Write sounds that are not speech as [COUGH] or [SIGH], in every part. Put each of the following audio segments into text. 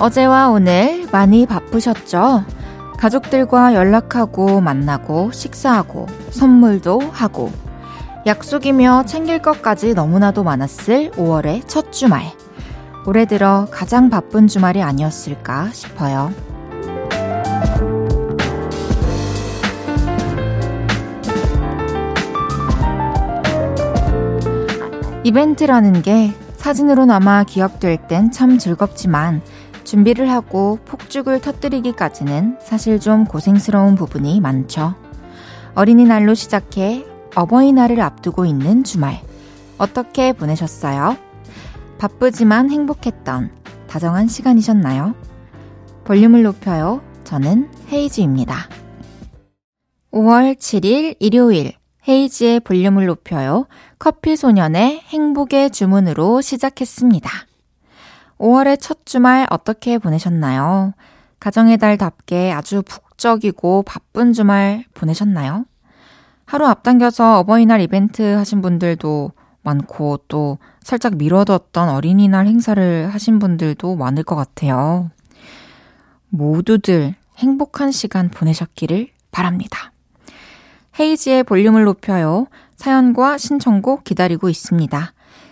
어제와 오늘 많이 바쁘셨죠? 가족들과 연락하고 만나고 식사하고 선물도 하고 약속이며 챙길 것까지 너무나도 많았을 5월의 첫 주말. 올해 들어 가장 바쁜 주말이 아니었을까 싶어요. 이벤트라는 게 사진으로나마 기억될 땐 참 즐겁지만 준비를 하고 폭죽을 터뜨리기까지는 사실 좀 고생스러운 부분이 많죠. 어린이날로 시작해 어버이날을 앞두고 있는 주말. 어떻게 보내셨어요? 바쁘지만 행복했던 다정한 시간이셨나요? 볼륨을 높여요. 저는 헤이즈입니다. 5월 7일 일요일 헤이지의 볼륨을 높여요. 커피 소년의 행복의 주문으로 시작했습니다. 5월의 첫 주말 어떻게 보내셨나요? 가정의 달답게 아주 북적이고 바쁜 주말 보내셨나요? 하루 앞당겨서 어버이날 이벤트 하신 분들도 많고 또 살짝 미뤄뒀던 어린이날 행사를 하신 분들도 많을 것 같아요. 모두들 행복한 시간 보내셨기를 바랍니다. 헤이지의 볼륨을 높여요. 사연과 신청곡 기다리고 있습니다.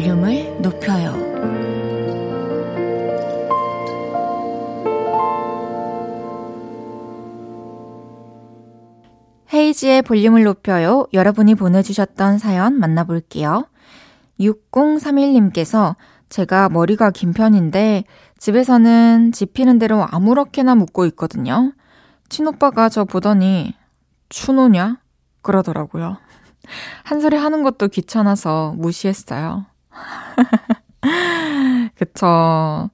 볼륨을 높여요. 헤이지의 볼륨을 높여요. 여러분이 보내주셨던 사연 만나볼게요. 6031님께서 제가 머리가 긴 편인데 집에서는 집히는 대로 아무렇게나 묶고 있거든요. 친오빠가 저 보더니 추노냐? 그러더라고요. [LAUGHS] 한 소리 하는 것도 귀찮아서 무시했어요. [LAUGHS] 그쵸.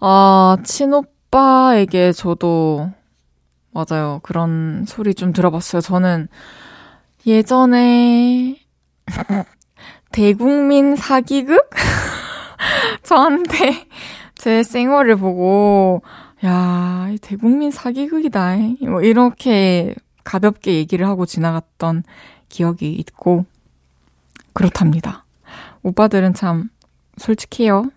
아, 친오빠에게 저도, 맞아요. 그런 소리 좀 들어봤어요. 저는 예전에, [LAUGHS] 대국민 사기극? [LAUGHS] 저한테 제 생얼을 보고, 야, 대국민 사기극이다. 뭐 이렇게 가볍게 얘기를 하고 지나갔던 기억이 있고 그렇답니다. 오빠들은 참 솔직해요.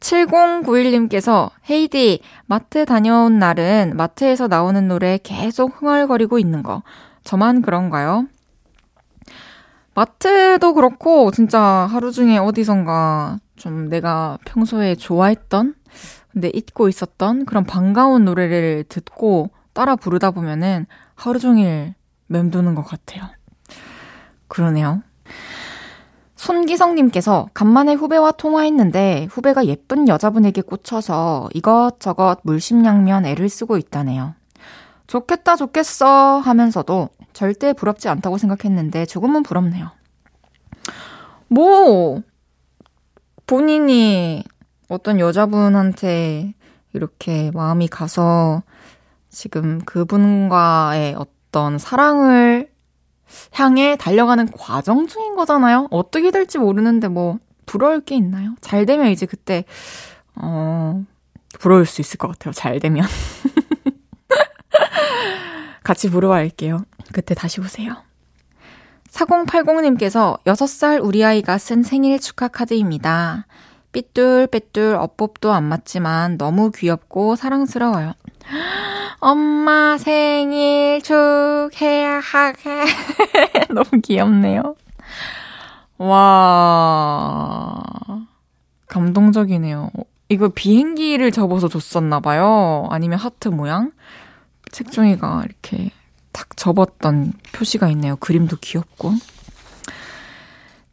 7091님께서 헤이디 마트 다녀온 날은 마트에서 나오는 노래 계속 흥얼거리고 있는 거 저만 그런가요? 마트도 그렇고 진짜 하루 중에 어디선가 좀 내가 평소에 좋아했던 근데 잊고 있었던 그런 반가운 노래를 듣고 따라 부르다 보면은 하루 종일 맴도는 것 같아요. 그러네요. 손기성님께서 간만에 후배와 통화했는데 후배가 예쁜 여자분에게 꽂혀서 이것저것 물심양면 애를 쓰고 있다네요. 좋겠다, 좋겠어 하면서도 절대 부럽지 않다고 생각했는데 조금은 부럽네요. 뭐, 본인이 어떤 여자분한테 이렇게 마음이 가서 지금 그분과의 어떤 사랑을 향해 달려가는 과정 중인 거잖아요. 어떻게 될지 모르는데 뭐 부러울 게 있나요? 잘 되면 이제 그때 어 부러울 수 있을 것 같아요. 잘 되면. [LAUGHS] 같이 부러워할게요. 그때 다시 보세요. 4080님께서 6살 우리 아이가 쓴 생일 축하 카드입니다. 삐뚤빼뚤 어법도 안 맞지만 너무 귀엽고 사랑스러워요. 엄마 생일 하게. [LAUGHS] 너무 귀엽네요. 와. 감동적이네요. 이거 비행기를 접어서 줬었나봐요. 아니면 하트 모양? 책종이가 이렇게 탁 접었던 표시가 있네요. 그림도 귀엽고.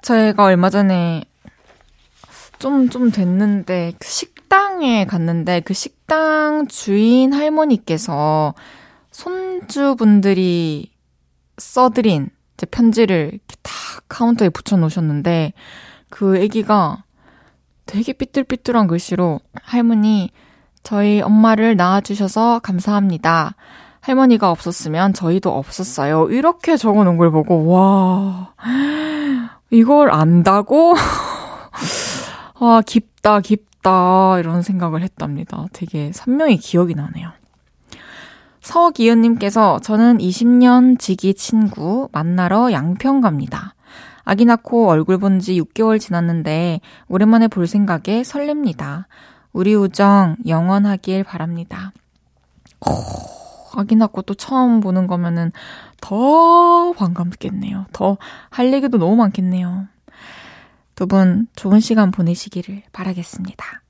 제가 얼마 전에 좀, 좀 됐는데, 그 식당에 갔는데, 그 식당 주인 할머니께서 손주분들이 써드린 제 편지를 이렇게 탁 카운터에 붙여 놓으셨는데 그 애기가 되게 삐뚤삐뚤한 글씨로 할머니 저희 엄마를 낳아주셔서 감사합니다. 할머니가 없었으면 저희도 없었어요. 이렇게 적어 놓은 걸 보고, 와, 이걸 안다고? [LAUGHS] 아, 깊다, 깊 다. 이런 생각을 했답니다. 되게 선명히 기억이 나네요. 서기은님께서 저는 20년 지기 친구 만나러 양평 갑니다. 아기 낳고 얼굴 본 지 6개월 지났는데 오랜만에 볼 생각에 설렙니다. 우리 우정 영원하길 바랍니다. 오, 아기 낳고 또 처음 보는 거면은 더 반갑겠네요. 더 할 얘기도 너무 많겠네요. 두 분 좋은 시간 보내시기를 바라겠습니다.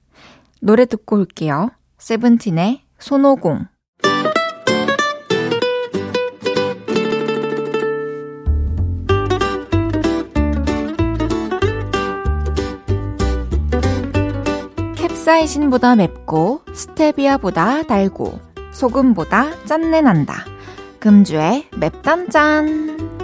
노래 듣고 올게요. 세븐틴의 손오공. 캡사이신보다 맵고 스테비아보다 달고 소금보다 짠내 난다. 금주의 맵단짠.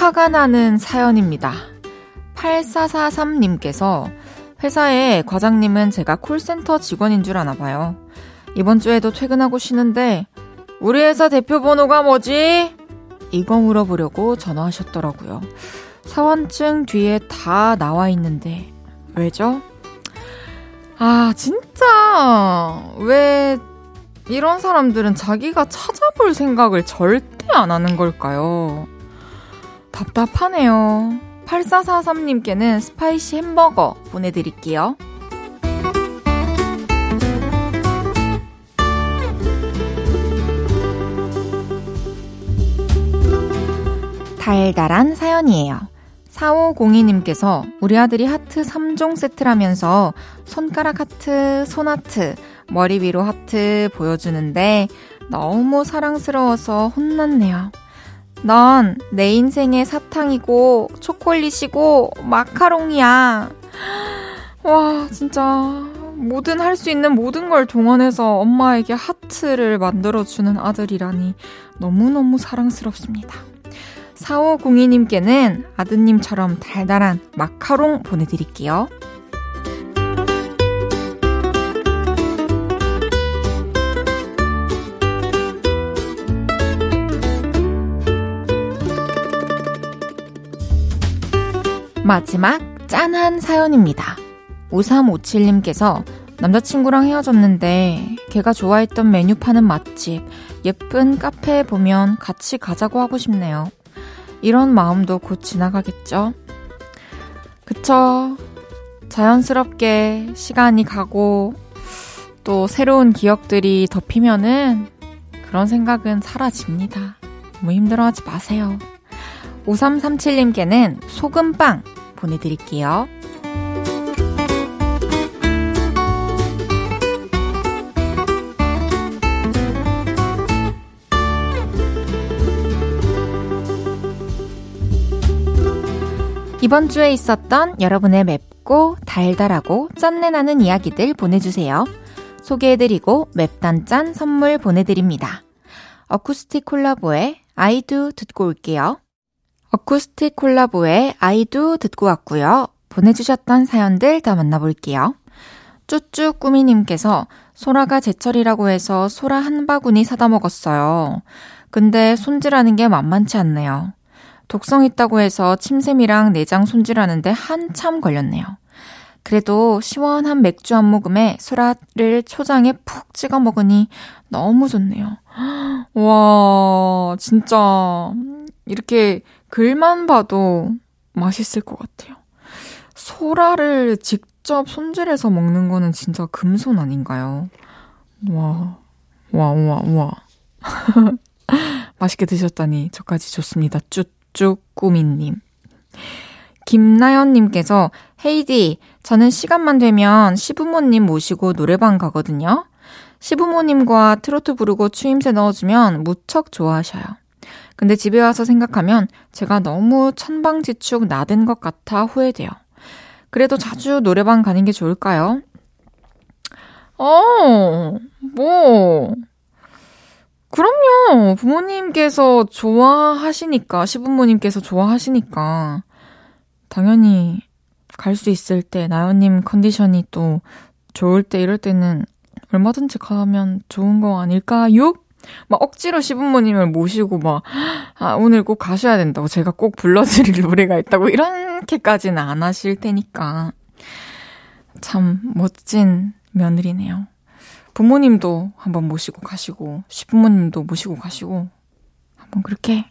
화가 나는 사연입니다. 8443님께서 회사에 과장님은 제가 콜센터 직원인 줄 아나 봐요. 이번 주에도 퇴근하고 쉬는데 우리 회사 대표 번호가 뭐지? 이거 물어보려고 전화하셨더라고요. 사원증 뒤에 다 나와 있는데 왜죠? 아, 진짜 왜 이런 사람들은 자기가 찾아볼 생각을 절대 안 하는 걸까요? 답답하네요. 8443님께는 spicy 햄버거 보내드릴게요. 달달한 사연이에요. 4502님께서 우리 아들이 하트 3종 세트라면서 손가락 하트, 손 하트, 머리 위로 하트 보여주는데 너무 사랑스러워서 혼났네요. 넌 내 인생의 사탕이고 초콜릿이고 마카롱이야. 와, 진짜 뭐든 할 수 있는 모든 걸 동원해서 엄마에게 하트를 만들어주는 아들이라니 너무너무 사랑스럽습니다. 4502님께는 아드님처럼 달달한 마카롱 보내드릴게요. 마지막 짠한 사연입니다. 5357님께서 남자친구랑 헤어졌는데 걔가 좋아했던 메뉴 파는 맛집, 예쁜 카페에 보면 같이 가자고 하고 싶네요. 이런 마음도 곧 지나가겠죠? 그쵸. 자연스럽게 시간이 가고 또 새로운 기억들이 덮이면은 그런 생각은 사라집니다. 너무 힘들어하지 마세요. 5337님께는 소금빵 보내드릴게요. 이번 주에 있었던 여러분의 맵고 달달하고 짠내 나는 이야기들 보내주세요. 소개해드리고 맵단짠 선물 보내드립니다. 어쿠스틱 콜라보의 아이도 듣고 올게요. 어쿠스틱 콜라보의 아이도 듣고 왔고요. 보내주셨던 사연들 더 만나볼게요. 쭈쭈 꾸미님께서 소라가 제철이라고 해서 소라 한 바구니 사다 먹었어요. 근데 손질하는 게 만만치 않네요. 독성 있다고 해서 침샘이랑 내장 손질하는데 한참 걸렸네요. 그래도 시원한 맥주 한 모금에 소라를 초장에 푹 찍어 먹으니 너무 좋네요. [GASPS] 와, 진짜 이렇게 글만 봐도 맛있을 것 같아요. 소라를 직접 손질해서 먹는 거는 진짜 금손 아닌가요? 와, 와, 와, 와. [LAUGHS] 맛있게 드셨다니 저까지 좋습니다. 쭈 쭈 꾸미님. 김나연님께서 헤이디, 저는 시간만 되면 시부모님 모시고 노래방 가거든요. 시부모님과 트로트 부르고 추임새 넣어주면 무척 좋아하셔요. 근데 집에 와서 생각하면 제가 너무 천방지축 나든 것 같아 후회돼요. 그래도 자주 노래방 가는 게 좋을까요? 어, 뭐, 그럼요. 부모님께서 좋아하시니까, 시부모님께서 좋아하시니까, 당연히 갈 수 있을 때, 나연님 컨디션이 또 좋을 때, 이럴 때는 얼마든지 가면 좋은 거 아닐까요? 막 억지로 시부모님을 모시고 막, 아, 오늘 꼭 가셔야 된다고 제가 꼭 불러드릴 [LAUGHS] 노래가 있다고 이렇게까지는 안 하실 테니까. 참 멋진 며느리네요. 부모님도 한번 모시고 가시고, 시부모님도 모시고 가시고, 한번 그렇게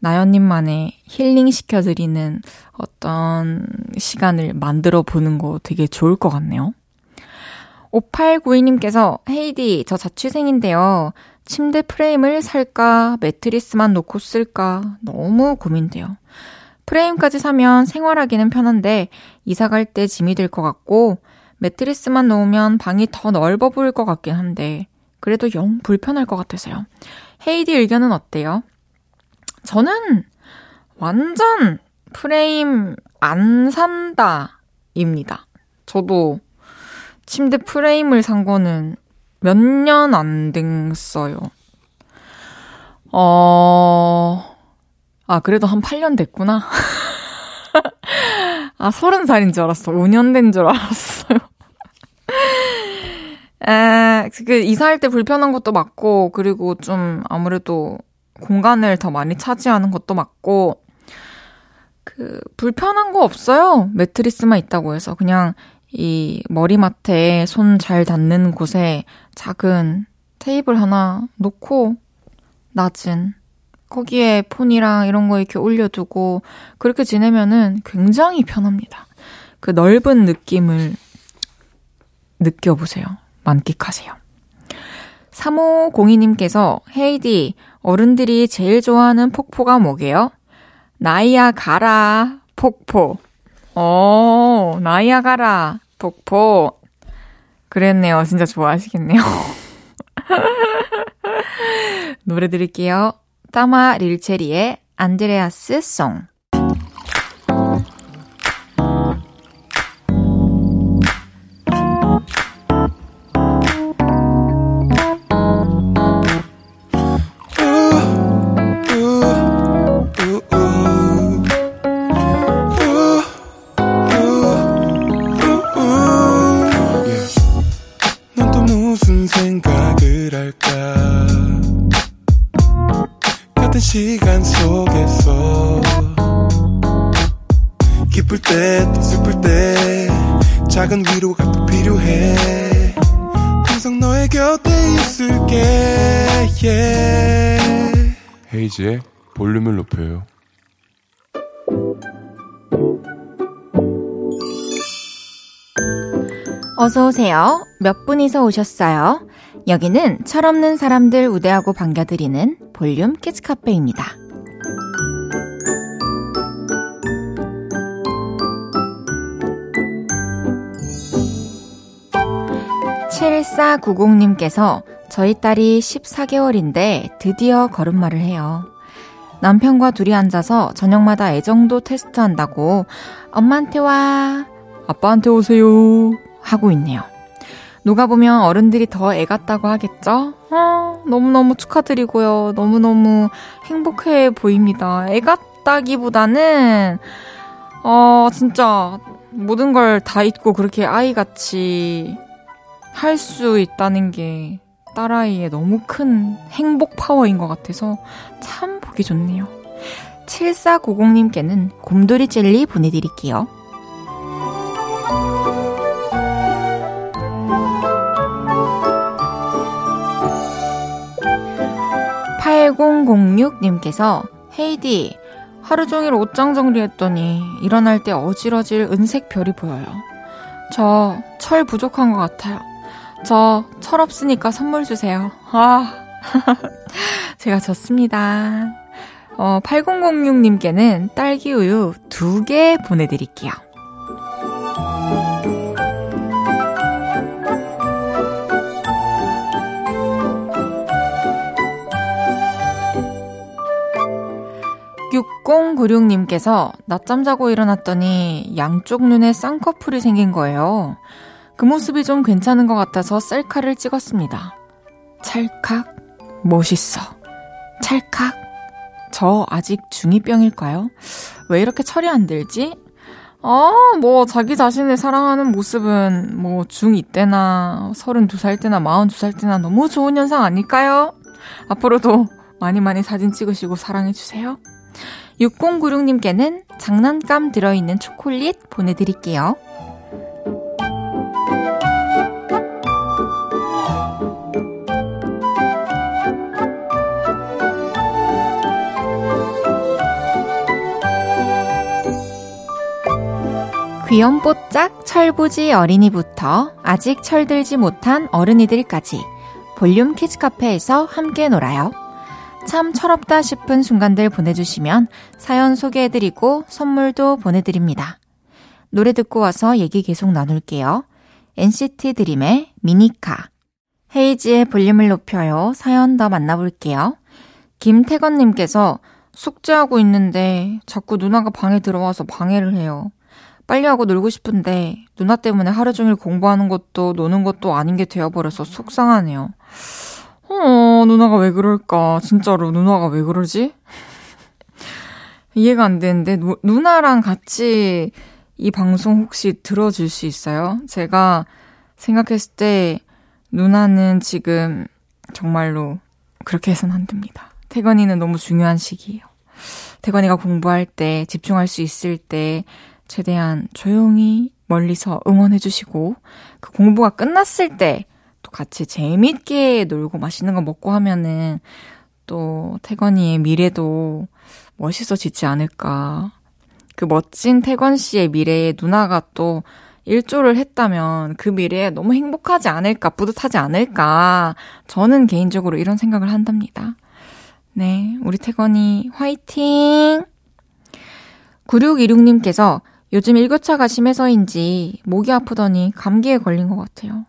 나연님만의 힐링 시켜드리는 어떤 시간을 만들어 보는 거 되게 좋을 것 같네요. 5892님께서 헤이디, 저 자취생인데요. 침대 프레임을 살까, 매트리스만 놓고 쓸까, 너무 고민돼요. 프레임까지 사면 생활하기는 편한데, 이사 갈 때 짐이 될 것 같고, 매트리스만 놓으면 방이 더 넓어 보일 것 같긴 한데, 그래도 영 불편할 것 같아서요. 헤이디 의견은 어때요? 저는 완전 프레임 안 산다, 입니다. 저도 침대 프레임을 산 거는 몇 년 안 됐어요. 어, 아, 그래도 한 8년 됐구나. [LAUGHS] 아, 30살인 줄 알았어. 5년 된 줄 알았어요. [LAUGHS] 에, 그, 이사할 때 불편한 것도 맞고, 그리고 좀 아무래도 공간을 더 많이 차지하는 것도 맞고, 그, 불편한 거 없어요. 매트리스만 있다고 해서. 그냥 이 머리맡에 손 잘 닿는 곳에 작은 테이블 하나 놓고 낮은 거기에 폰이랑 이런 거 이렇게 올려두고 그렇게 지내면은 굉장히 편합니다. 그 넓은 느낌을 느껴보세요. 만끽하세요. 3502님께서 헤이디 어른들이 제일 좋아하는 폭포가 뭐게요? 나이야 가라 폭포. 어, 나이야 가라. 폭포. 그랬네요. 진짜 좋아하시겠네요. [LAUGHS] 노래 드릴게요. 따마 릴체리의 안드레아스 송. 어서 오세요. 몇 분이서 오셨어요? 여기는 철없는 사람들 우대하고 반겨드리는 볼륨 kids 카페입니다. 7490님께서 저희 딸이 14개월인데 드디어 걸음마를 해요. 남편과 둘이 앉아서 저녁마다 애정도 테스트 한다고 엄마한테 와, 아빠한테 오세요 하고 있네요. 누가 보면 어른들이 더 애 같다고 하겠죠? 어, 너무너무 축하드리고요. 너무너무 행복해 보입니다. 애 같다기보다는, 어, 진짜 모든 걸 다 잊고 그렇게 아이같이 할 수 있다는 게 딸아이의 너무 큰 행복 파워인 것 같아서 참 보기 좋네요. 7490님께는 곰돌이 젤리 보내드릴게요. 8006님께서 헤이디 하루 종일 옷장 정리했더니 일어날 때 어질어질 은색 별이 보여요. 저 철 부족한 것 같아요. 저 철 없으니까 선물 주세요. 아, [LAUGHS] 제가 졌습니다. 어, 8006님께는 딸기 우유 두 개 보내드릴게요. 6096님께서 낮잠 자고 일어났더니 양쪽 눈에 쌍꺼풀이 생긴 거예요. 그 모습이 좀 괜찮은 것 같아서 셀카를 찍었습니다. 찰칵, 멋있어. 찰칵. 저 아직 중2병일까요? 왜 이렇게 철이 안 들지? 아, 뭐, 자기 자신을 사랑하는 모습은 뭐, 중2 때나, 32살 때나, 42살 때나 너무 좋은 현상 아닐까요? 앞으로도 많이 많이 사진 찍으시고 사랑해주세요. 6096님께는 장난감 들어있는 초콜릿 보내드릴게요. 귀염뽀짝 철부지 어린이부터 아직 철들지 못한 어른이들까지 볼륨 kids 카페에서 함께 놀아요. 참 철없다 싶은 순간들 보내주시면 사연 소개해드리고 선물도 보내드립니다. 노래 듣고 와서 얘기 계속 나눌게요. NCT 드림의 미니카. 헤이즈의 볼륨을 높여요. 사연 더 만나볼게요. 김태건님께서 숙제하고 있는데 자꾸 누나가 방에 들어와서 방해를 해요. 빨리 하고 놀고 싶은데 누나 때문에 하루 종일 공부하는 것도 노는 것도 아닌 게 되어버려서 속상하네요. 어, 누나가 왜 그럴까? 진짜로 누나가 왜 그러지? 이해가 안 되는데, 누, 누나랑 같이 이 방송 혹시 들어줄 수 있어요? 제가 생각했을 때 누나는 지금 정말로 그렇게 해서는 안 됩니다. 태건이는 너무 중요한 시기예요. 태건이가 공부할 때, 집중할 수 있을 때, 최대한 조용히 멀리서 응원해주시고, 그 공부가 끝났을 때, 또 같이 재밌게 놀고 맛있는 거 먹고 하면은 또 태건이의 미래도 멋있어지지 않을까. 그 멋진 태건 씨의 미래에 누나가 또 일조를 했다면 그 미래에 너무 행복하지 않을까, 뿌듯하지 않을까. 저는 개인적으로 이런 생각을 한답니다. 네, 우리 태건이 화이팅! 9626님께서 요즘 일교차가 심해서인지 목이 아프더니 감기에 걸린 것 같아요.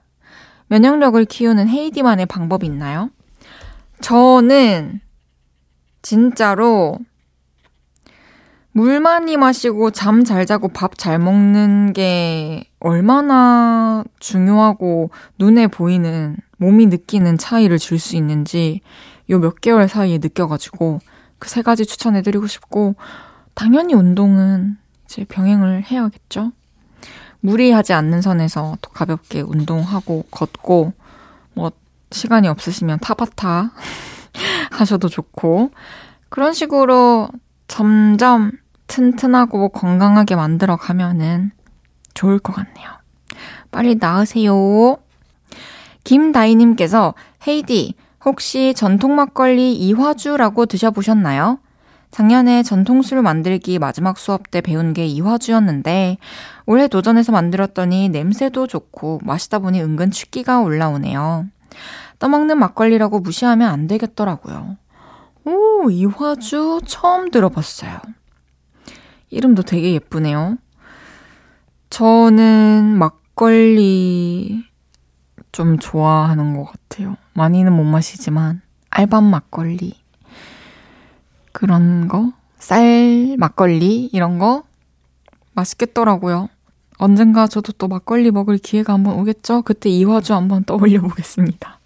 면역력을 키우는 헤이디만의 방법이 있나요? 저는 진짜로 물 많이 마시고 잠 잘 자고 밥 잘 먹는 게 얼마나 중요하고 눈에 보이는 몸이 느끼는 차이를 줄 수 있는지 요 몇 개월 사이에 느껴가지고 그 세 가지 추천해드리고 싶고 당연히 운동은 이제 병행을 해야겠죠. 무리하지 않는 선에서 또 가볍게 운동하고 걷고 뭐 시간이 없으시면 타바타 [LAUGHS] 하셔도 좋고 그런 식으로 점점 튼튼하고 건강하게 만들어 가면은 좋을 것 같네요. 빨리 나으세요. 김다희님께서 헤이디 혹시 전통 막걸리 이화주라고 드셔보셨나요? 작년에 전통술 만들기 마지막 수업 때 배운 게 이화주였는데 올해 도전해서 만들었더니 냄새도 좋고 마시다 보니 은근 취기가 올라오네요. 떠먹는 막걸리라고 무시하면 안 되겠더라고요. 오, 이화주 처음 들어봤어요. 이름도 되게 예쁘네요. 저는 막걸리 좀 좋아하는 것 같아요. 많이는 못 마시지만 알밤 막걸리 그런 거, 쌀 막걸리 이런 거 맛있겠더라고요. 언젠가 저도 또 막걸리 먹을 기회가 한번 오겠죠? 그때 이화주 한번 떠올려 보겠습니다.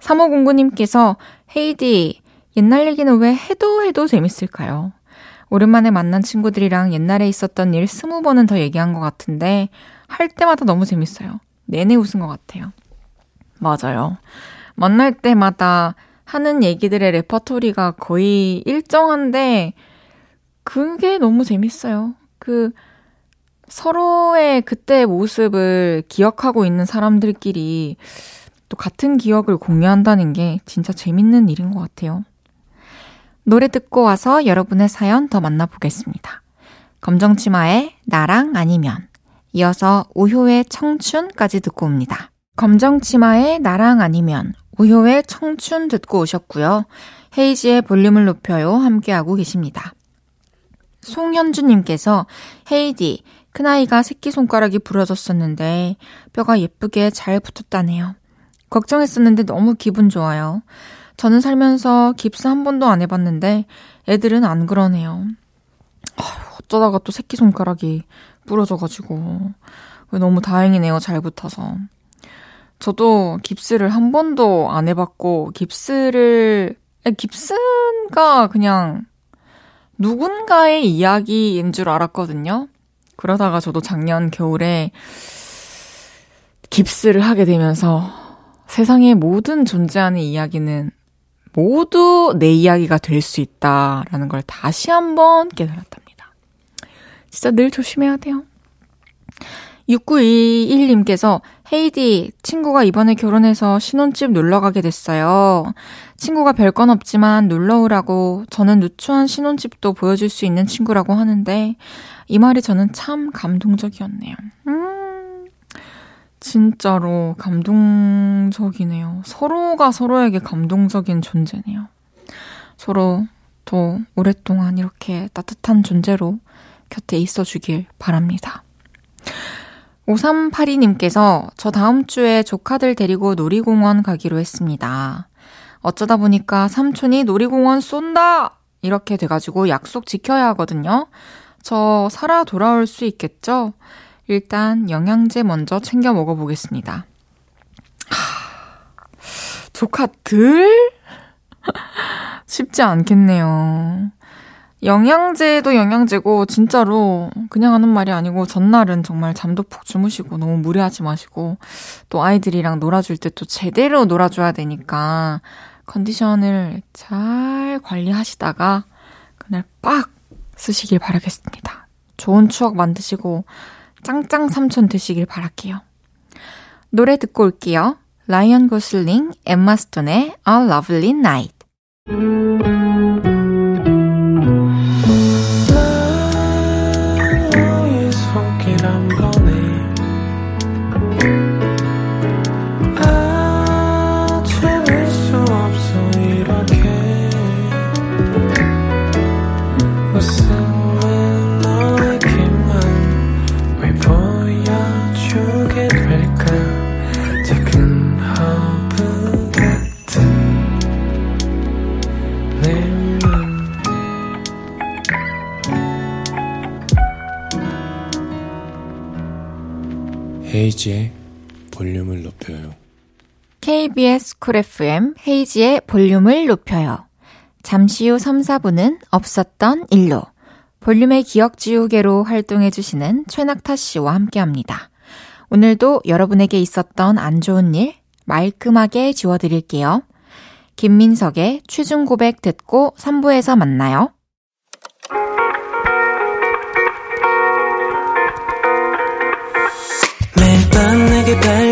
3호공구님께서 헤이디, 옛날 얘기는 왜 해도 해도 재밌을까요? 오랜만에 만난 친구들이랑 옛날에 있었던 일 스무 번은 더 얘기한 것 같은데 할 때마다 너무 재밌어요. 내내 웃은 것 같아요. 맞아요. 만날 때마다 하는 얘기들의 레퍼토리가 거의 일정한데 그게 너무 재밌어요. 그 서로의 그때의 모습을 기억하고 있는 사람들끼리 또 같은 기억을 공유한다는 게 진짜 재밌는 일인 것 같아요. 노래 듣고 와서 여러분의 사연 더 만나보겠습니다. 검정치마의 나랑 아니면 이어서 우효의 청춘까지 듣고 옵니다. 검정치마의 나랑 아니면 우효의 청춘 듣고 오셨고요. 헤이지의 볼륨을 높여요 함께하고 계십니다. 송현주님께서 헤이디 큰아이가 새끼손가락이 부러졌었는데 뼈가 예쁘게 잘 붙었다네요. 걱정했었는데 너무 기분 좋아요. 저는 살면서 깁스 한 번도 안 해봤는데 애들은 안 그러네요. 아휴, 어쩌다가 또 새끼손가락이 부러져가지고. 너무 다행이네요. 잘 붙어서. 저도 깁스를 한 번도 안 해봤고, 깁스를, 깁스가 그냥 누군가의 이야기인 줄 알았거든요. 그러다가 저도 작년 겨울에 깁스를 하게 되면서 세상의 모든 존재하는 이야기는 모두 내 이야기가 될 수 있다라는 걸 다시 한번 깨달았답니다. 진짜 늘 조심해야 돼요. 6921님께서 헤이디, 친구가 이번에 결혼해서 신혼집 놀러 가게 됐어요. 친구가 별건 없지만 놀러 오라고 저는 누추한 신혼집도 보여줄 수 있는 친구라고 하는데 이 말이 저는 참 감동적이었네요. 음, 진짜로 감동적이네요. 서로가 서로에게 감동적인 존재네요. 서로 더 오랫동안 이렇게 따뜻한 존재로 곁에 있어 주길 바랍니다. 5382님께서 저 다음 주에 조카들 데리고 놀이공원 가기로 했습니다. 어쩌다 보니까 삼촌이 놀이공원 쏜다! 이렇게 돼가지고 약속 지켜야 하거든요. 저 살아 돌아올 수 있겠죠? 일단 영양제 먼저 챙겨 먹어보겠습니다. 하, 조카들? [LAUGHS] 쉽지 않겠네요. 영양제도 영양제고 진짜로 그냥 하는 말이 아니고 전날은 정말 잠도 푹 주무시고 너무 무리하지 마시고 또 아이들이랑 놀아줄 때 또 제대로 놀아줘야 되니까 컨디션을 잘 관리하시다가 그날 빡 쓰시길 바라겠습니다. 좋은 추억 만드시고 짱짱 삼촌 되시길 바랄게요. 노래 듣고 올게요. 라이언 고슬링, 엠마 스톤의 A Lovely Night. KBS 쿨 FM 헤이즈의 볼륨을 높여요. 잠시 후 3, 4부는 없었던 일로 볼륨의 기억 지우개로 활동해 주시는 최낙타 씨와 함께 합니다. 오늘도 여러분에게 있었던 안 좋은 일 말끔하게 지워 드릴게요. 김민석의 취중 고백 듣고 3부에서 만나요. 밤 내게 발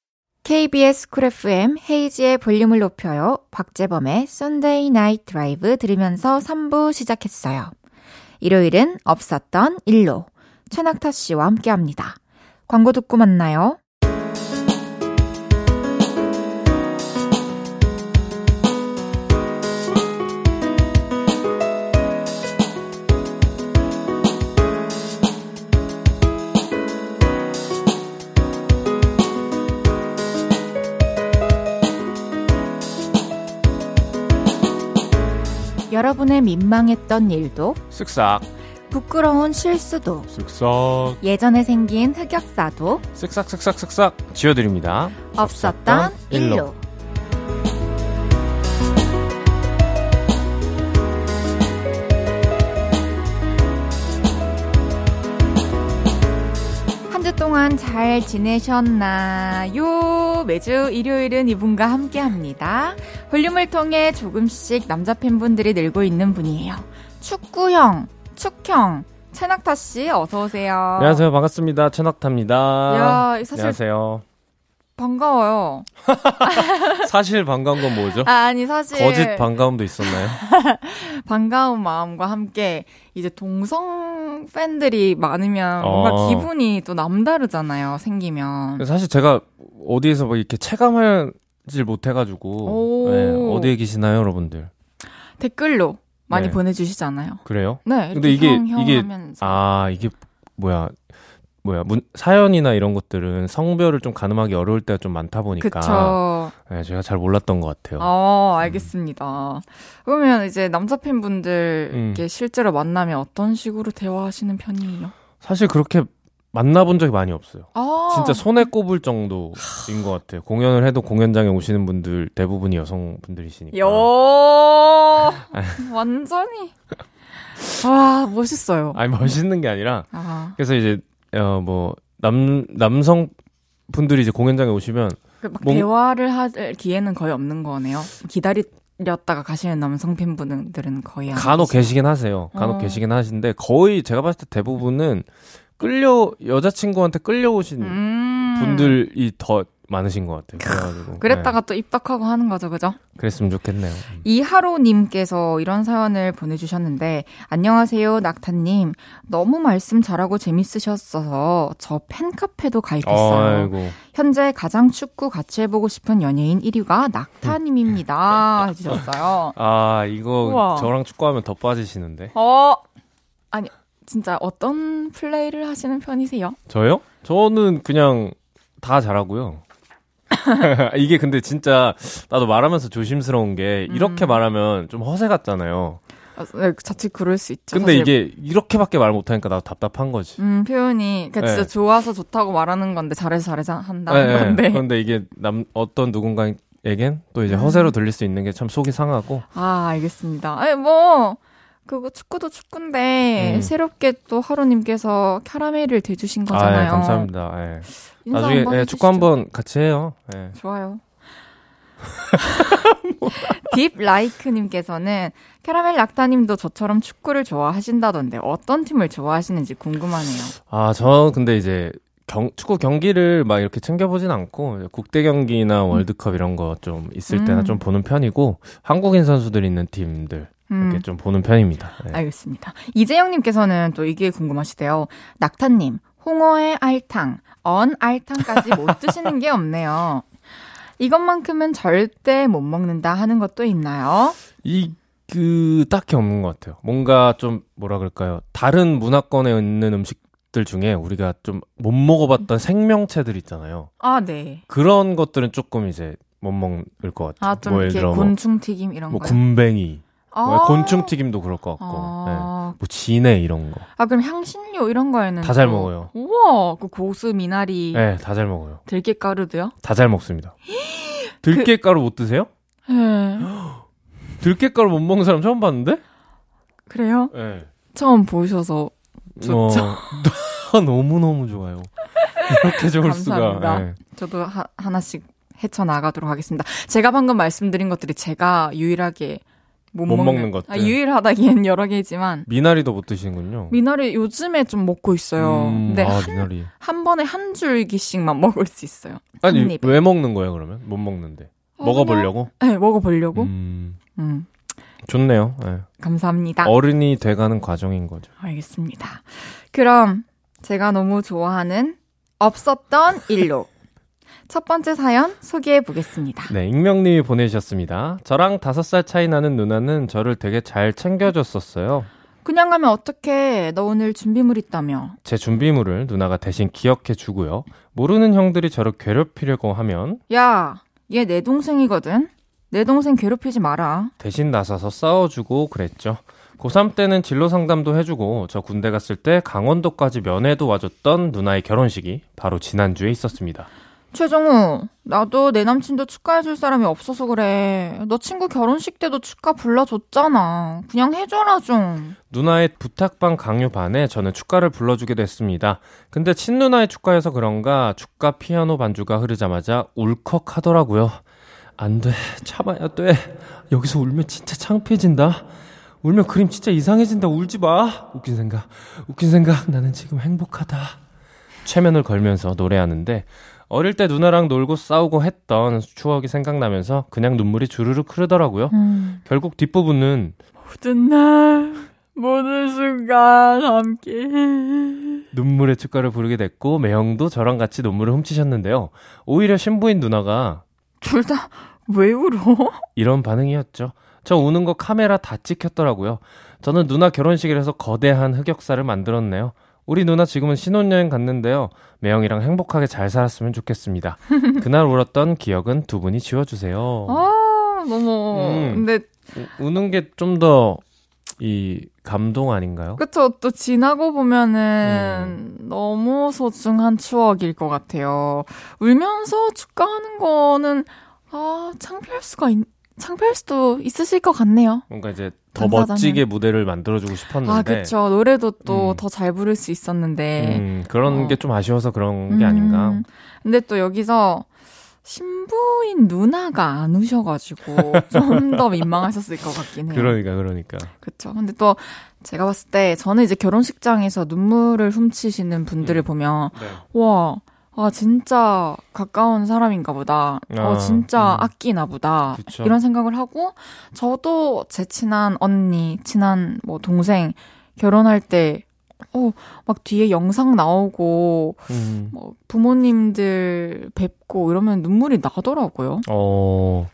KBS 쿨 FM 헤이지의 볼륨을 높여요. 박재범의 Sunday Night Drive 들으면서 3부 시작했어요. 일요일은 없었던 일로 최낙타 씨와 함께 합니다. 광고 듣고 만나요. 여러분의 민망했던 일도 쓱싹. 부끄러운 실수도 쓱싹. 예전에 생긴 흑역사도 쓱싹 쓱싹 쓱싹. 지워드립니다. 없었던 일로 동안 잘 지내셨나요? 매주 일요일은 이분과 함께 합니다. 볼륨을 통해 조금씩 남자 팬분들이 늘고 있는 분이에요. 축구형, 축형, 최낙타 씨 어서 오세요. 안녕하세요. 반갑습니다. 최낙타입니다. 야, 사실 안녕하세요. 반가워요. [LAUGHS] 사실 반가운 건 뭐죠? 아, 아니, 사실. 거짓 반가움도 있었나요? [LAUGHS] 반가운 마음과 함께 이제 동성 팬들이 많으면 뭔가 어. 기분이 또 남다르잖아요, 생기면. 사실 제가 어디에서 뭐 이렇게 체감하질 못해가지고 오. 네, 어디에 계시나요, 여러분들? 댓글로 많이 네. 보내주시잖아요. 그래요? 네. 근데 이게 이게 하면서. 아 이게 뭐야 뭐야 문, 사연이나 이런 것들은 성별을 좀 가늠하기 어려울 때가 좀 많다 보니까. 네, 제가 잘 몰랐던 것 같아요. 어, 알겠습니다. 그러면 이제 남자 팬분들께 음. 실제로 만나면 어떤 식으로 대화하시는 편이에요? 사실 그렇게 만나본 적이 많이 없어요. 아, 진짜 손에 꼽을 정도인 것 같아요. 공연을 해도 공연장에 오시는 분들 대부분이 여성분들이시니까. 여 완전히 와 멋있어요. 아니 멋있는 게 아니라 아, 그래서 이제 어 뭐 남 남성 분들이 이제 공연장에 오시면 그막 뭔- 대화를 할 기회는 거의 없는 거네요. 기다렸다가 가시는 남성 팬분들은 거의 안 간혹 계시죠. 계시긴 하세요. 간혹 어. 계시긴 하신데 거의 제가 봤을 때 대부분은 끌려 여자친구한테 끌려오신 음, 분들이 더 많으신 것 같아요. 그래가지고 그랬다가 네, 또 입덕하고 하는 거죠, 그죠? 그랬으면 좋겠네요. 음. 이하로님께서 이런 사연을 보내주셨는데, 안녕하세요, 낙타님. 너무 말씀 잘하고 재밌으셨어서 저 팬카페도 가입했어요. 아이고 현재 가장 축구 같이 해보고 싶은 연예인 1위가 낙타님입니다. [LAUGHS] 해주셨어요. 아 이거 우와. 저랑 축구하면 더 빠지시는데 어, 아니, 진짜 어떤 플레이를 하시는 편이세요? 저요? 저는 그냥 다 잘하고요. [LAUGHS] 이게 근데 진짜 나도 말하면서 조심스러운 게 이렇게 음. 말하면 좀 허세 같잖아요. 아, 네, 자칫 그럴 수 있죠. 근데 사실. 이게 이렇게밖에 말 못하니까 나도 답답한 거지. 음, 표현이, 그러니까 진짜 네. 좋아서 좋다고 말하는 건데, 잘해서 잘해서 한다는 네, 네. 건데. 그런데 이게 남 어떤 누군가에겐 또 이제 음. 허세로 들릴 수 있는 게 참 속이 상하고 아, 알겠습니다. 아니, 뭐, 그거 축구도 축구인데, 음. 새롭게 또 하루님께서 캐러멜을 대주신 거잖아요. 아, 예, 감사합니다. 예. 나중에 한번 예. 축구 한번 같이 해요. 예. 좋아요. [LAUGHS] [LAUGHS] 딥 라이크님께서는 캐러멜 낙타님도 저처럼 축구를 좋아하신다던데 어떤 팀을 좋아하시는지 궁금하네요. 아, 저 근데 이제 경, 축구 경기를 막 이렇게 챙겨보진 않고 국대 경기나 월드컵 이런 거 좀 있을 때나 음. 좀 보는 편이고 한국인 선수들 있는 팀들 이렇게 음, 좀 보는 편입니다. 예. 알겠습니다. 이재영님께서는 또 이게 궁금하시대요. 낙타님, 홍어의 알탕, 언 알탕까지 못 드시는 게 없네요. 이것만큼은 절대 못 먹는다 하는 것도 있나요? 이, 그, 딱히 없는 것 같아요. 뭔가 좀, 뭐라 그럴까요. 다른 문화권에 있는 음식들 중에 우리가 좀 못 먹어봤던 생명체들 있잖아요. 아, 네. 그런 것들은 조금 이제 못 먹을 것 같아요. 아, 좀 뭐 이렇게 뭐, 곤충 튀김 이런 뭐 거요? 굼벵이, 아. 뭐 곤충 튀김도 그럴 것 같고, 예. 아, 뭐 진해 이런 거. 아, 그럼 향신료 이런 거에는 다잘 또- 먹어요. 우와, 그 고수 미나리, 예, 다잘 먹어요. 들깨가루도요? 다 잘 먹습니다. [GASPS] 들깨가루 못 드세요? 네. [GASPS] 들깨가루 못 먹는 사람 처음 봤는데? 그래요? 예. 처음 보셔서 좋죠. 어, 너무 너무 좋아요. 이렇게 [LAUGHS] 좋을 수가. 감사합니다. 예. 저도 하, 하나씩 헤쳐나가도록 하겠습니다. 제가 방금 말씀드린 것들이 제가 유일하게 못, 못 먹는 것들. 아, 유일하다기엔 [LAUGHS] 여러 개지만 미나리도 못 드시는군요. 미나리 요즘에 좀 먹고 있어요. 음, 근데 아, 한, 미나리. 한 번에 한 줄기씩만 [LAUGHS] 먹을 수 있어요. 아니, 한 입에. 왜 먹는 거예요, 그러면? 못 먹는데. 어, 먹어보려고? 네, 먹어보려고. 음, 음, 좋네요. 예. 감사합니다. 어른이 돼가는 과정인 거죠. 알겠습니다. 그럼 제가 너무 좋아하는 없었던 일로 [LAUGHS] 첫 번째 사연 소개해 보겠습니다. 네, 익명님이 보내주셨습니다. 저랑 다섯 살 차이 나는 누나는 저를 되게 잘 챙겨줬었어요. 그냥 가면 어떡해. 너 오늘 준비물 있다며. 제 준비물을 누나가 대신 기억해 주고요. 모르는 형들이 저를 괴롭히려고 하면 야, 얘 내 동생이거든. 내 동생 괴롭히지 마라. 대신 나서서 싸워주고 그랬죠. 고3 때는 진로 상담도 해주고 저 군대 갔을 때 강원도까지 면회도 와줬던 누나의 결혼식이 바로 지난주에 있었습니다. 최정우, 나도 내 남친도 축하해줄 사람이 없어서 그래. 너 친구 결혼식 때도 축가 불러줬잖아. 그냥 해줘라 좀. 누나의 부탁반 강요 반에 저는 축가를 불러주게 됐습니다. 근데 친누나의 축가여서 그런가 축가 피아노 반주가 흐르자마자 울컥하더라고요. 안 돼. 참아야 돼. 여기서 울면 진짜 창피해진다. 울면 그림 진짜 이상해진다. 울지 마. 웃긴 생각. 웃긴 생각. 나는 지금 행복하다. 최면을 걸면서 노래하는데 어릴 때 누나랑 놀고 싸우고 했던 추억이 생각나면서 그냥 눈물이 주르륵 흐르더라고요. 음. 결국 뒷부분은 모든 날, 모든 순간 함께. 눈물의 축가를 부르게 됐고 매형도 저랑 같이 눈물을 훔치셨는데요. 오히려 신부인 누나가 둘 다 왜 울어? 이런 반응이었죠. 저 우는 거 카메라 다 찍혔더라고요. 저는 누나 결혼식이라서 거대한 흑역사를 만들었네요. 우리 누나 지금은 신혼여행 갔는데요. 매형이랑 행복하게 잘 살았으면 좋겠습니다. [LAUGHS] 그날 울었던 기억은 두 분이 지워주세요. 아, 너무. 음. 근데, 우- 우는 게 좀 더 이 감동 아닌가요? 그쵸. 또 지나고 보면은 너무 소중한 추억일 것 같아요. 울면서 축가하는 거는, 아, 창피할 수가 있, 창피할 수도 있으실 것 같네요. 뭔가 이제 더 당사자는. 멋지게 무대를 만들어주고 싶었는데 아, 그쵸. 노래도 또 음. 더잘 부를 수 있었는데. 음, 그런 어. 게좀 아쉬워서 그런 게 아닌가. 음, 근데 또 여기서 신부인 누나가 안 우셔가지고 좀 더 민망하셨을 것 같긴 해요. 그러니까 그러니까. 그쵸. 근데 또 제가 봤을 때 저는 이제 결혼식장에서 눈물을 훔치시는 분들을 음. 보면 네. 와, 아 진짜 가까운 사람인가 보다. 아, 어 진짜 음. 아끼나 보다. 그쵸. 이런 생각을 하고 저도 제 친한 언니, 친한 뭐 동생 결혼할 때 어, 막 뒤에 영상 나오고 음. 뭐 부모님들 뵙고 이러면 눈물이 나더라고요. 어.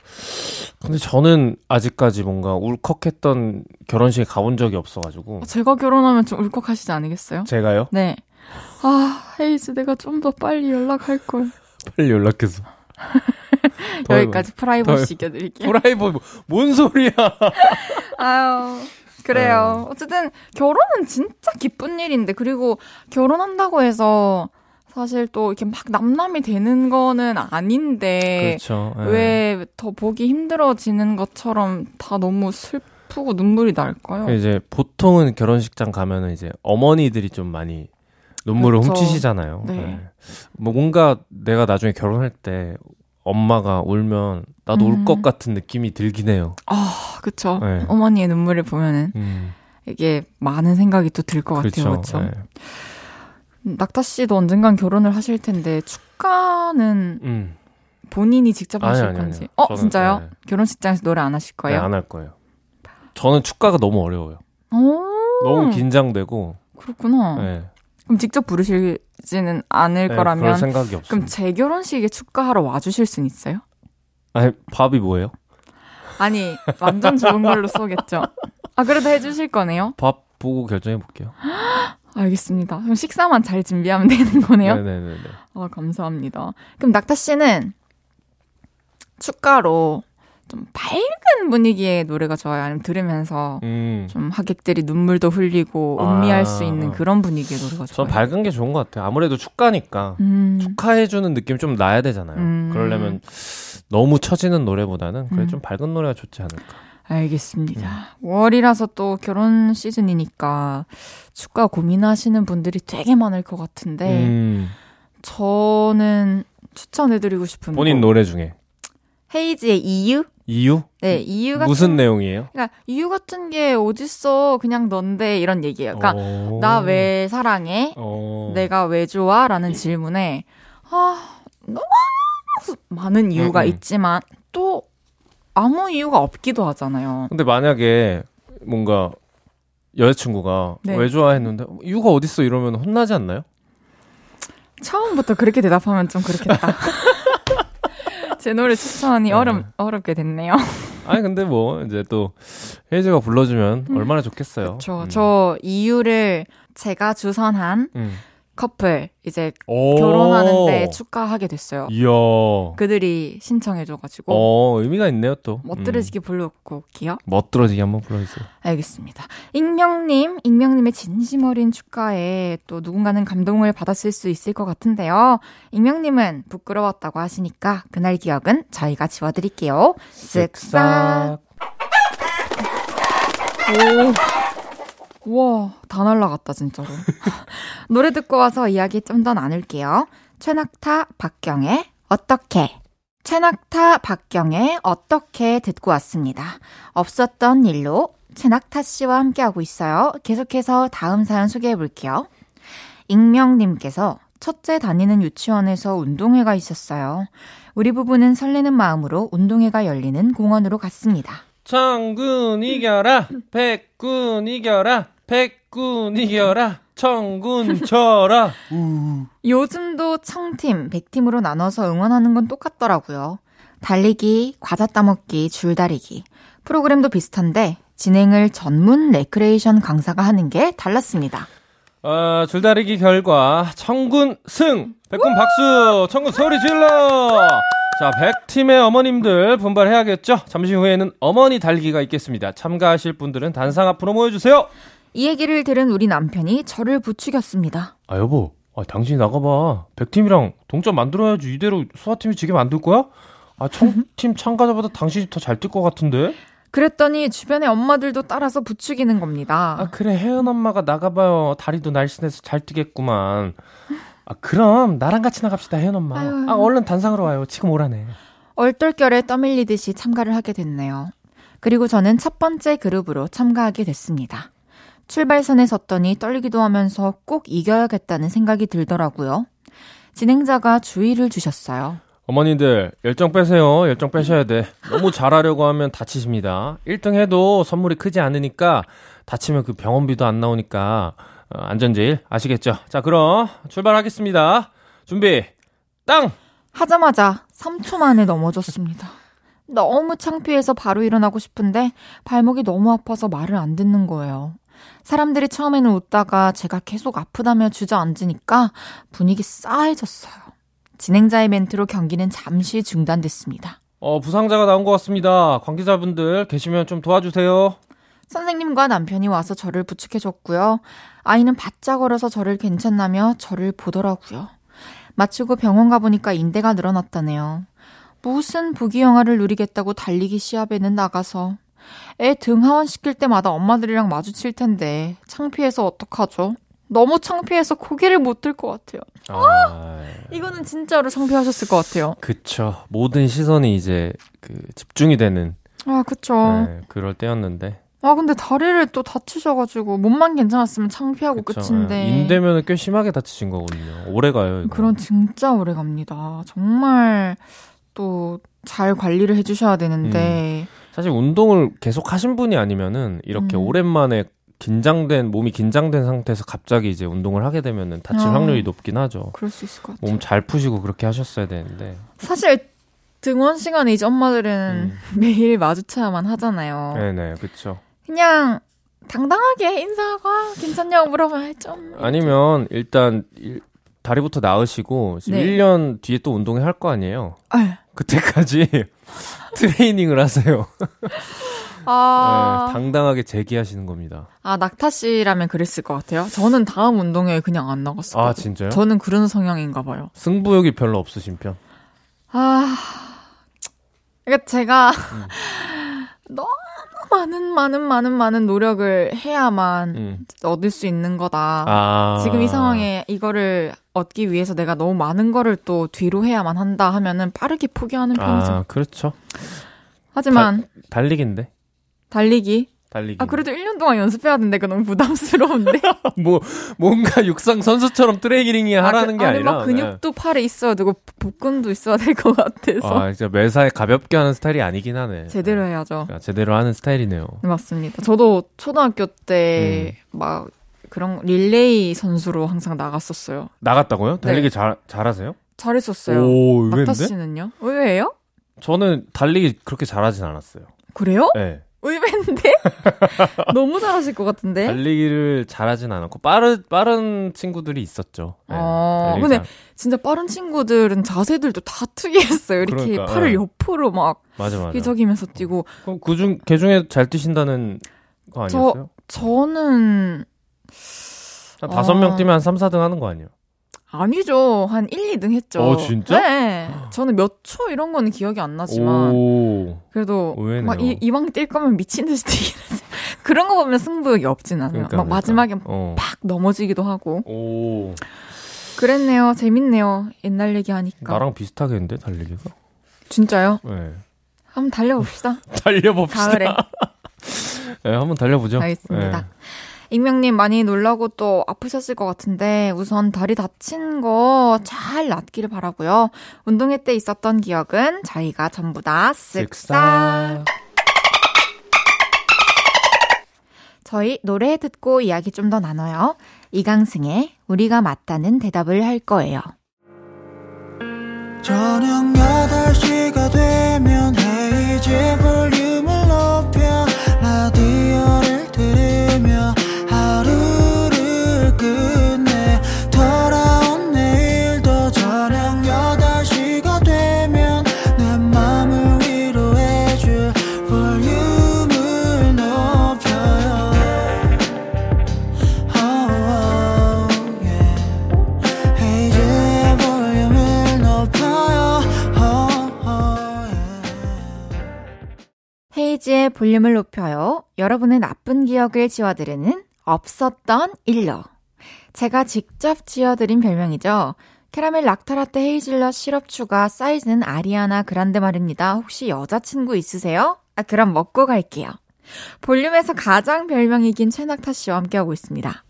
근데 저는 아직까지 뭔가 울컥했던 결혼식에 가본 적이 없어가지고. 제가 결혼하면 좀 울컥하시지 않으겠어요? 제가요? 네. 아, 헤이즈 내가 좀 더 빨리 연락할 걸. 빨리 연락해서. [LAUGHS] 더 여기까지 프라이버시 지켜드릴게요. 프라이버 뭐- 뭔 소리야? [LAUGHS] 아유. 그래요. 어쨌든 결혼은 진짜 기쁜 일인데 그리고 결혼한다고 해서 사실 또 이렇게 막 남남이 되는 거는 아닌데 그렇죠. 예. 왜더 보기 힘들어지는 것처럼 다 너무 슬프고 눈물이 날까요? 이제 보통은 결혼식장 가면은 이제 어머니들이 좀 많이 눈물을 그렇죠. 훔치시잖아요. 네. 예. 뭐 뭔가 내가 나중에 결혼할 때 엄마가 울면 나도 울 음. 것 같은 느낌이 들긴 해요. 아, 그쵸. 네. 어머니의 눈물을 보면은 음, 이게 많은 생각이 또 들 것 같아요. 그렇죠. 예. 낙타 씨도 언젠간 결혼을 하실 텐데 축가는 음. 본인이 직접 아니, 하실 아니, 건지. 아니요. 어, 저는, 진짜요? 네. 결혼식장에서 노래 안 하실 거예요? 네, 안할 거예요. 저는 축가가 너무 어려워요. 오, 너무 긴장되고. 그렇구나. 네. 그럼 직접 부르시지는 않을 네, 거라면 생각이 없어요. 그럼 제 결혼식에 축가하러 와주실 순 있어요? 아니, 밥이 뭐예요? 아니 완전 좋은 걸로 쏘겠죠. 아 그래도 해주실 거네요? 밥 보고 결정해 볼게요. [GASPS] 알겠습니다. 그럼 식사만 잘 준비하면 되는 거네요. 네네네. 아 감사합니다. 그럼 낙타 씨는 축가로 좀 밝은 분위기의 노래가 좋아요? 아니면 들으면서 음. 좀 하객들이 눈물도 흘리고 아. 음미할 수 있는 그런 분위기의 노래가 전 좋아요? 밝은 게 좋은 것 같아요. 아무래도 축가니까. 음, 축하해주는 느낌이 좀 나야 되잖아요. 음. 그러려면 너무 처지는 노래보다는 그래 음. 좀 밝은 노래가 좋지 않을까. 알겠습니다. 5월이라서 또 결혼 시즌이니까 축가 고민하시는 분들이 되게 많을 것 같은데 음, 저는 추천해드리고 싶은 본인 곡. 노래 중에 헤이즈의 이유? 이유? 네, 이유 같은 무슨 내용이에요? 그러니까 이유 같은 게 어딨어 그냥 넌데 이런 얘기예요. 그러니까 오. 나왜 사랑해? 어. 내가 왜 좋아? 라는 질문에 아 너무 많은 이유가 음, 음. 있지만 또 아무 이유가 없기도 하잖아요. 근데 만약에 뭔가 여자친구가 네. 왜 좋아했는데 이유가 어딨어 이러면 혼나지 않나요? 처음부터 그렇게 대답하면 좀 그렇겠다. [LAUGHS] 제 노래 추천이 네. 어렵, 어렵게 됐네요. [LAUGHS] 아니 근데 뭐 이제 또 헤이즈가 불러주면 얼마나 좋겠어요. 그렇죠. 음. 저 이유를 제가 주선한 음. 커플 이제 오. 결혼하는데 축가하게 됐어요. 이야. 그들이 신청해줘가지고 어 의미가 있네요 또. 멋들어지게 불러올게요. 음. 멋들어지게 한번 불러주세요. 알겠습니다. 익명님, 익명님의 진심 어린 축가에 또 누군가는 감동을 받았을 수 있을 것 같은데요. 익명님은 부끄러웠다고 하시니까 그날 기억은 저희가 지워드릴게요. 쓱싹. 오. 우와, 다 날라갔다, 진짜로. [LAUGHS] 노래 듣고 와서 이야기 좀 더 나눌게요. 최낙타, 박경의 어떻게. 최낙타, 박경의 어떻게 듣고 왔습니다. 없었던 일로 최낙타 씨와 함께하고 있어요. 계속해서 다음 사연 소개해 볼게요. 익명님께서 첫째 다니는 유치원에서 운동회가 있었어요. 우리 부부는 설레는 마음으로 운동회가 열리는 공원으로 갔습니다. 청군 이겨라, 백군 이겨라, 백군 이겨라, 청군 쳐라. 요즘도 청팀, 백팀으로 나눠서 응원하는 건 똑같더라고요. 달리기, 과자 따먹기, 줄다리기. 프로그램도 비슷한데 진행을 전문 레크레이션 강사가 하는 게 달랐습니다. 어, 줄다리기 결과 청군 승! 백군 박수! 청군 소리 질러! 자, 백팀의 어머님들 분발해야겠죠? 잠시 후에는 어머니 달기가 있겠습니다. 참가하실 분들은 단상 앞으로 모여주세요! 이 얘기를 들은 우리 남편이 저를 부추겼습니다. 아, 여보. 아, 당신이 나가봐. 백팀이랑 동점 만들어야지. 이대로 수아팀이 지게 만들 거야? 아, 청팀 참가자보다 당신이 더 잘 뛸 것 같은데? 그랬더니 주변의 엄마들도 따라서 부추기는 겁니다. 아, 그래. 혜연 엄마가 나가봐요. 다리도 날씬해서 잘 뛰겠구만. 아, 그럼 나랑 같이 나갑시다, 혜연 엄마. 아유. 아, 얼른 단상으로 와요. 지금 오라네. 얼떨결에 떠밀리듯이 참가를 하게 됐네요. 그리고 저는 첫 번째 그룹으로 참가하게 됐습니다. 출발선에 섰더니 떨리기도 하면서 꼭 이겨야겠다는 생각이 들더라고요. 진행자가 주의를 주셨어요. 어머니들, 열정 빼세요. 열정 빼셔야 돼. 너무 잘하려고 하면 다치십니다. 1등 해도 선물이 크지 않으니까 다치면 그 병원비도 안 나오니까 어, 안전제일 아시겠죠? 자, 그럼 출발하겠습니다. 준비, 땅! 하자마자 3초 만에 넘어졌습니다. [LAUGHS] 너무 창피해서 바로 일어나고 싶은데 발목이 너무 아파서 말을 안 듣는 거예요. 사람들이 처음에는 웃다가 제가 계속 아프다며 주저앉으니까 분위기 싸해졌어요. 진행자의 멘트로 경기는 잠시 중단됐습니다. 어, 부상자가 나온 것 같습니다. 관계자분들 계시면 좀 도와주세요. 선생님과 남편이 와서 저를 부축해줬고요. 아이는 바짝 얼어서 저를 괜찮나며 저를 보더라고요. 마치고 병원 가보니까 인대가 늘어났다네요. 무슨 부귀영화를 누리겠다고 달리기 시합에는 나가서 애 등하원 시킬 때마다 엄마들이랑 마주칠 텐데 창피해서 어떡하죠? 너무 창피해서 고개를 못 들 것 같아요. 아, 이거는 진짜로 창피하셨을 것 같아요. 그쵸. 모든 시선이 이제 그 집중이 되는 아, 그쵸. 네, 그럴 때였는데. 아, 근데 다리를 또 다치셔가지고 몸만 괜찮았으면 창피하고 그쵸. 끝인데. 예, 인대면은 꽤 심하게 다치신 거거든요. 오래 가요. 그런 진짜 오래 갑니다. 정말 또 잘 관리를 해주셔야 되는데. 사실 운동을 계속 하신 분이 아니면은 이렇게 음. 오랜만에 긴장된 몸이 긴장된 상태에서 갑자기 이제 운동을 하게 되면은 다칠 아. 확률이 높긴 하죠. 그럴 수 있을 것 같아요. 몸 잘 푸시고 그렇게 하셨어야 되는데. 사실 등원 시간에 이제 엄마들은 [LAUGHS] 매일 마주쳐야만 하잖아요. 음. 네네, 그쵸. 그냥 당당하게 인사하고 아, 괜찮냐고 물어봐야 좀. 아니면 일단 일- 다리부터 나으시고 지금 네. 1년 뒤에 또 운동을 할거 아니에요. 아, 그때까지 트레이닝을 하세요. 아, 네, 당당하게 재기하시는 겁니다. 아 낙타 씨라면 그랬을 것 같아요. 저는 다음 운동회에 그냥 안 나갔어요. 아, 진짜요? 저는 그런 성향인가 봐요. 승부욕이 별로 없으신 편. 아, 그러니까 제가 음. [LAUGHS] 너무 많은 많은 많은 많은 노력을 해야만 음. 얻을 수 있는 거다. 아. 지금 이 상황에 이거를 얻기 위해서 내가 너무 많은 거를 또 뒤로 해야만 한다 하면은 빠르게 포기하는 편이죠. 아, 그렇죠. 하지만 달리기인데. 달리기. 달리기. 아 그래도 1년 동안 연습해야 되는데 그거 너무 부담스러운데. [LAUGHS] 뭐 뭔가 육상 선수처럼 트레이닝이 하라는 아, 게 그, 아니, 아니라 막 근육도 팔에 있어야 되고 복근도 있어야 될 것 같아서 아, 진짜 매사에 가볍게 하는 스타일이 아니긴 하네. 제대로 해야죠. 아, 제대로 하는 스타일이네요. 네, 맞습니다. 저도 초등학교 때 음. 막 그런 릴레이 선수로 항상 나갔었어요. 나갔다고요? 달리기 네. 잘 잘하세요? 잘했었어요. 오, 낙타 의외인데? 씨는요? 의외예요? 저는 달리기 그렇게 잘하진 않았어요. 그래요? 네. 의외인데? [LAUGHS] 너무 잘하실 것 같은데? 달리기를 잘하진 않았고 빠른 빠른 친구들이 있었죠. 네, 어, 달리기 근데 잘- 진짜 빠른 친구들은 자세들도 다 특이했어요. 이렇게 그러니까, 팔을 네. 옆으로 막 맞아 맞아. 휘저기면서 뛰고. 그럼 그 중 개 중에 잘 뛰신다는 거 저- 아니었어요? 저는 한 다섯 어. 명 뛰면 한 3, 4등 하는 거 아니에요? 아니죠. 한 1, 2등 했죠. 어, 진짜? 네. 저는 몇 초 이런 거는 기억이 안 나지만. 오. 그래도 의외네요. 막 이, 이왕 뛸 거면 미친 듯이 뛰긴. [LAUGHS] 그런 거 보면 승부욕이 없진 않아요. 그러니까, 막 그러니까. 마지막에 어. 팍 넘어지기도 하고. 오. 그랬네요. 재밌네요. 옛날 얘기하니까. 나랑 비슷하겠는데 달리기가? 진짜요? 네. 한번 달려봅시다. [LAUGHS] 달려봅시다. 가을에. [LAUGHS] 네, 한번 달려보죠. 알겠습니다. 네. 익명님 많이 놀라고 또 아프셨을 것 같은데 우선 다리 다친 거 잘 낫기를 바라고요. 운동회 때 있었던 기억은 저희가 전부 다 쓱싹. 저희 노래 듣고 이야기 좀 더 나눠요. 이강승의 우리가 맞다는 대답을 할 거예요. 저녁 8시가 되면 헤이즈 볼륨 볼륨을 높여요. 여러분의 나쁜 기억을 지워드리는 없었던 일로. 제가 직접 지어드린 별명이죠. 캐러멜 락타라떼 헤이즐넛 시럽 추가 사이즈는 아리아나 그란데 말입니다. 혹시 여자친구 있으세요? 아, 그럼 먹고 갈게요. 볼륨에서 가장 별명이긴 최낙타 씨와 함께하고 있습니다.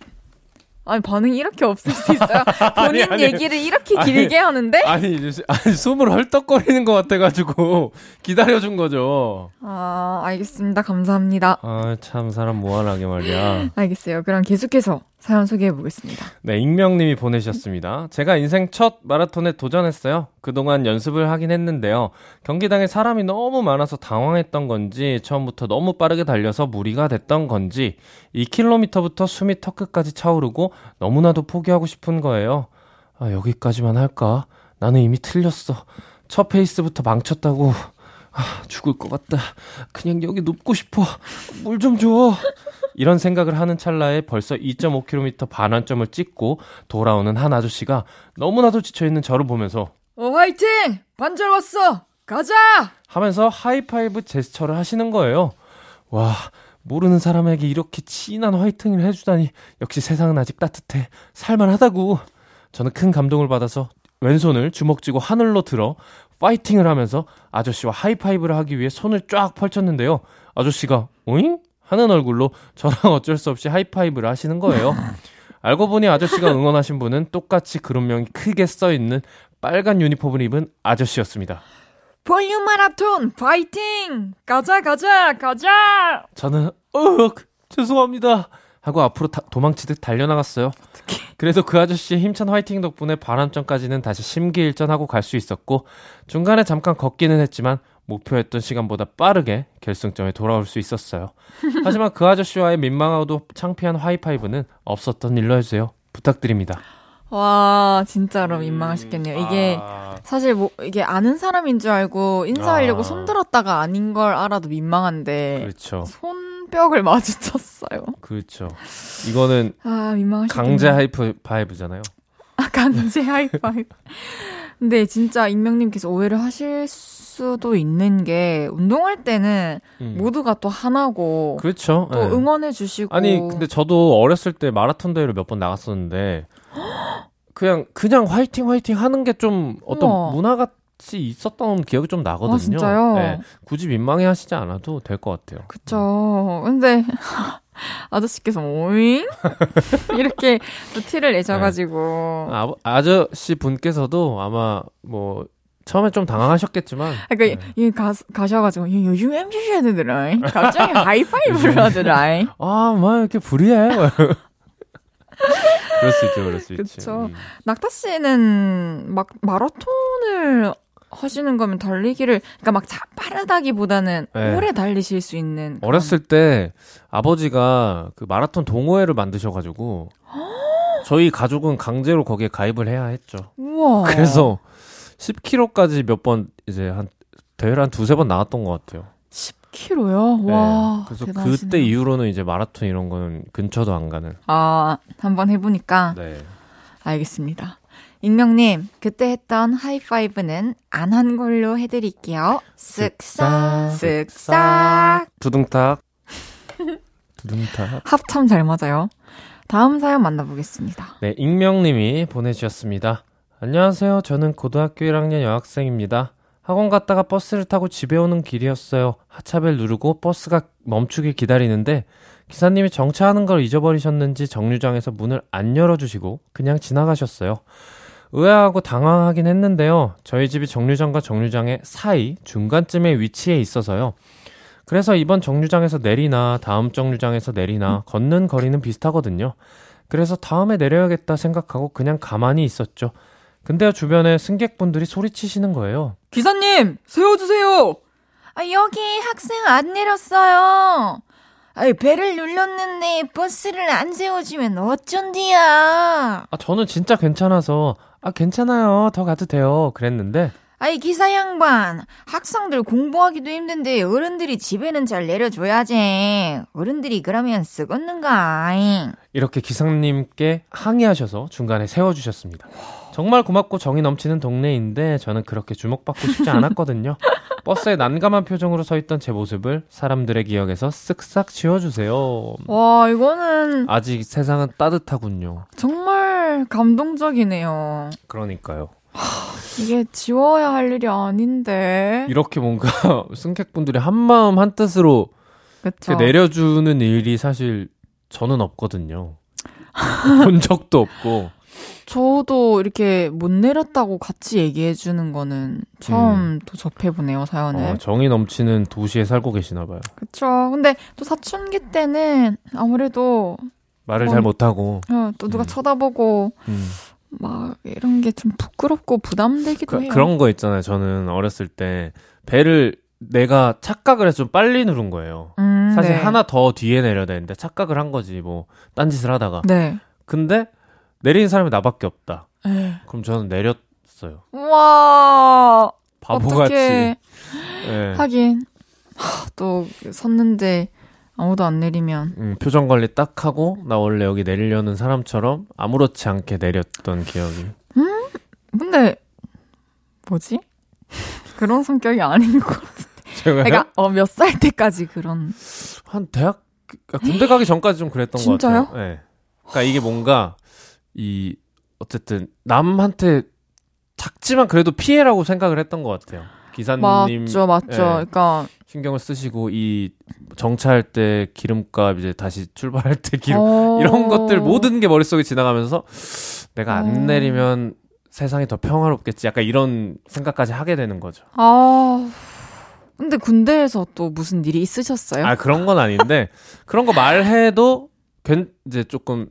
아니 반응이 이렇게 없을 수 있어요. [LAUGHS] 본인 아니, 아니, 얘기를 이렇게 길게 하는데? 아니, 아니 숨을 헐떡거리는 것 같아가지고 [LAUGHS] 기다려준 거죠. 아 알겠습니다. 감사합니다. 아 참 사람 무한하게 말이야. 알겠어요. 그럼 계속해서 사연 소개해 보겠습니다. 네, 익명님이 보내셨습니다. 제가 인생 첫 마라톤에 도전했어요. 그동안 연습을 하긴 했는데요. 경기장에 사람이 너무 많아서 당황했던 건지, 처음부터 너무 빠르게 달려서 무리가 됐던 건지, 2km부터 숨이 턱끝까지 차오르고 너무나도 포기하고 싶은 거예요. 아, 여기까지만 할까? 나는 이미 틀렸어. 첫 페이스부터 망쳤다고. 아, 죽을 것 같다. 그냥 여기 눕고 싶어. 물 좀 줘. 이런 생각을 하는 찰나에 벌써 2.5km 반환점을 찍고 돌아오는 한 아저씨가 너무나도 지쳐있는 저를 보면서 어, 화이팅! 반절 왔어! 가자! 하면서 하이파이브 제스처를 하시는 거예요. 와, 모르는 사람에게 이렇게 진한 화이팅을 해주다니 역시 세상은 아직 따뜻해. 살만하다고. 저는 큰 감동을 받아서 왼손을 주먹 쥐고 하늘로 들어 파이팅을 하면서 아저씨와 하이파이브를 하기 위해 손을 쫙 펼쳤는데요. 아저씨가 오잉? 하는 얼굴로 저랑 어쩔 수 없이 하이파이브를 하시는 거예요. [LAUGHS] 알고 보니 아저씨가 응원하신 분은 똑같이 그룹명이 크게 써 있는 빨간 유니폼을 입은 아저씨였습니다. 볼륨 마라톤 파이팅! 가자 가자 가자! 저는 어 죄송합니다 하고 앞으로 다, 도망치듯 달려나갔어요. 그래서 그 아저씨의 힘찬 화이팅 덕분에 바람점까지는 다시 심기일전하고 갈 수 있었고 중간에 잠깐 걷기는 했지만 목표했던 시간보다 빠르게 결승점에 돌아올 수 있었어요. 하지만 그 아저씨와의 민망하고도 창피한 하이파이브는 없었던 일로 해주세요. 부탁드립니다. 와, 진짜로 민망하셨겠네요. 이게 아... 사실 뭐 이게 아는 사람인 줄 알고 인사하려고 아... 손들었다가 아닌 걸 알아도 민망한데 그렇죠. 손 뼉을 [LAUGHS] 마주쳤어요. 그렇죠. 이거는 아, 강제 하이파이브잖아요. 아, 강제 하이파이브. 근데 진짜 익명님께서 오해를 하실 수도 있는 게 운동할 때는 음. 모두가 또 하나고 그렇죠. 또 네. 응원해 주시고 아니 근데 저도 어렸을 때 마라톤 대회를 몇 번 나갔었는데 [GASPS] 그냥 그냥 화이팅 화이팅 하는 게 좀 어떤 우와. 문화 같 이 있었던 기억이 좀 나거든요. 아, 진짜요? 네, 굳이 민망해 하시지 않아도 될 것 같아요. 그쵸. 근데 [LAUGHS] 아저씨께서 오잉? [LAUGHS] 이렇게 또 티를 내셔가지고. 네. 아, 아저씨 분께서도 아마 뭐 처음에 좀 당황하셨겠지만. 그러니까 네. 이 가, 가셔가지고 요즘 MCC 애들더라. 갑자기 하이파이브를 하더라. [LAUGHS] 아, 막 이렇게 불이해. 그럴 수 있죠, 그럴 수 있죠. 그렇죠. 음. 낙타 씨는 막 마라톤을 하시는 거면 달리기를 그러니까 막 빠르다기보다는 네. 오래 달리실 수 있는 그런... 어렸을 때 아버지가 그 마라톤 동호회를 만드셔 가지고 [GASPS] 저희 가족은 강제로 거기에 가입을 해야 했죠. 우와. 그래서 10km까지 몇 번 이제 한 대회를 한 두세 번 나왔던 것 같아요. 10km요? 네. 와. 그래서 대단하시네요. 그때 이후로는 이제 마라톤 이런 거는 근처도 안 가는. 아, 한번 해보니까. 네. 알겠습니다. 익명님, 그때 했던 하이파이브는 안 한 걸로 해드릴게요. 쓱싹, 쓱싹. 두둥탁. [LAUGHS] 두둥탁. 합참 잘 맞아요. 다음 사연 만나보겠습니다. 네, 익명님이 보내주셨습니다. 안녕하세요. 저는 고등학교 1학년 여학생입니다. 학원 갔다가 버스를 타고 집에 오는 길이었어요. 하차벨 누르고 버스가 멈추길 기다리는데 기사님이 정차하는 걸 잊어버리셨는지 정류장에서 문을 안 열어주시고 그냥 지나가셨어요. 의아하고 당황하긴 했는데요. 저희 집이 정류장과 정류장의 사이 중간쯤에 위치해 있어서요. 그래서 이번 정류장에서 내리나 다음 정류장에서 내리나 걷는 거리는 비슷하거든요. 그래서 다음에 내려야겠다 생각하고 그냥 가만히 있었죠. 근데요, 주변에 승객분들이 소리치시는 거예요. 기사님, 세워주세요! 아, 여기 학생 안 내렸어요. 아이, 배를 눌렀는데 버스를 안 세워주면 어쩐디야. 아, 저는 진짜 괜찮아서, 아, 괜찮아요. 더 가도 돼요. 그랬는데, 아이, 기사 양반. 학생들 공부하기도 힘든데 어른들이 집에는 잘 내려줘야지. 어른들이 그러면 쓰겄는가. 잉. 이렇게 기사님께 항의하셔서 중간에 세워주셨습니다. 정말 고맙고 정이 넘치는 동네인데 저는 그렇게 주목받고 싶지 않았거든요. [LAUGHS] 버스에 난감한 표정으로 서 있던 제 모습을 사람들의 기억에서 쓱싹 지워주세요. 와, 이거는 아직 세상은 따뜻하군요. 정말 감동적이네요. 그러니까요. 이게 지워야 할 일이 아닌데. 이렇게 뭔가 [LAUGHS] 승객분들이 한 마음 한 뜻으로 그쵸. 이렇게 내려주는 일이 사실 저는 없거든요. [LAUGHS] 본 적도 없고. 저도 이렇게 못 내렸다고 같이 얘기해 주는 거는 처음 또 접해보네요, 사연을. 어, 정이 넘치는 도시에 살고 계시나 봐요. 그쵸. 근데 또 사춘기 때는 아무래도 말을 어. 잘 못하고. 어, 또 누가 음. 쳐다보고 음. 막 이런 게 좀 부끄럽고 부담되기도 그, 해요. 그런 거 있잖아요. 저는 어렸을 때 배를 내가 착각을 해서 좀 빨리 누른 거예요. 음, 사실 네. 하나 더 뒤에 내려야 되는데 착각을 한 거지. 뭐 딴짓을 하다가. 네. 근데 내리는 사람이 나밖에 없다. 에. 그럼 저는 내렸어요. 우와. 바보같이. 예. 하긴 하, 또 섰는데 아무도 안 내리면 음, 표정 관리 딱 하고 나 원래 여기 내리려는 사람처럼 아무렇지 않게 내렸던 기억이. 근데 뭐지? [LAUGHS] 그런 성격이 아닌 것 같아. 제가요? 그러니까 어, 몇 살 때까지 그런 한 대학 그러니까 군대 가기 전까지 좀 그랬던 것? 같아요. 네. 그러니까 이게 뭔가 이 어쨌든 남한테 작지만 그래도 피해라고 생각을 했던 것 같아요. 기사님 맞죠, 맞죠. 예. 그러니까 신경을 쓰시고 이 정차할 때 기름값 이제 다시 출발할 때 기름 어... 이런 것들 모든 게 머릿속에 지나가면서 내가 안 어. 내리면 세상이 더 평화롭겠지. 약간 이런 생각까지 하게 되는 거죠. 아 근데 군대에서 또 무슨 일이 있으셨어요? 아 그런 건 아닌데 그런 거 말해도 괜 이제 조금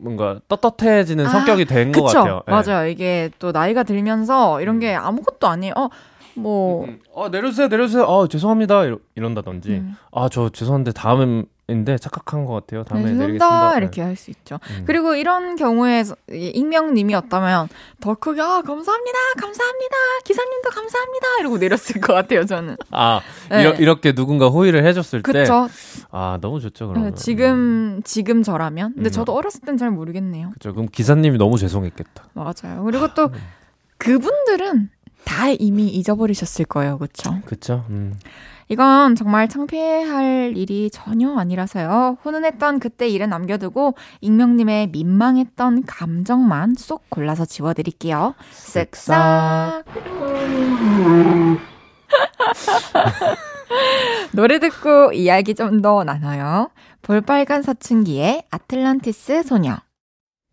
뭔가 떳떳해지는 아, 성격이 된 것 같아요. 예. 맞아요. 이게 또 나이가 들면서 이런 게 아무것도 아니에요. 어, 뭐 음, 어 내려주세요 내려주세요. 어 죄송합니다 이러, 이런다든지 음. 아 저 죄송한데 다음 인데 착각한 것 같아요. 다음에 네, 내리겠습니다. 예. 이렇게 할 수 있죠. 음. 그리고 이런 경우에 익명님이었다면 더 크게 아 감사합니다, 감사합니다, 기사님도 감사합니다 이러고 내렸을 것 같아요 저는. 아 네. 이러, 이렇게 누군가 호의를 해줬을 때 그쵸? 아 너무 좋죠 그러면. 네, 지금 지금 저라면. 근데 음. 저도 어렸을 땐 잘 모르겠네요. 그죠 그럼 기사님이 너무 죄송했겠다. 맞아요. 그리고 또 그분들은 다 이미 잊어버리셨을 거예요, 그렇죠? 그쵸? 음. 이건 정말 창피할 일이 전혀 아니라서요. 훈훈했던 그때 일은 남겨두고 익명님의 민망했던 감정만 쏙 골라서 지워드릴게요. 쓱싹. [LAUGHS] 노래 듣고 이야기 좀 더 나눠요. 볼빨간 사춘기의 아틀란티스 소녀.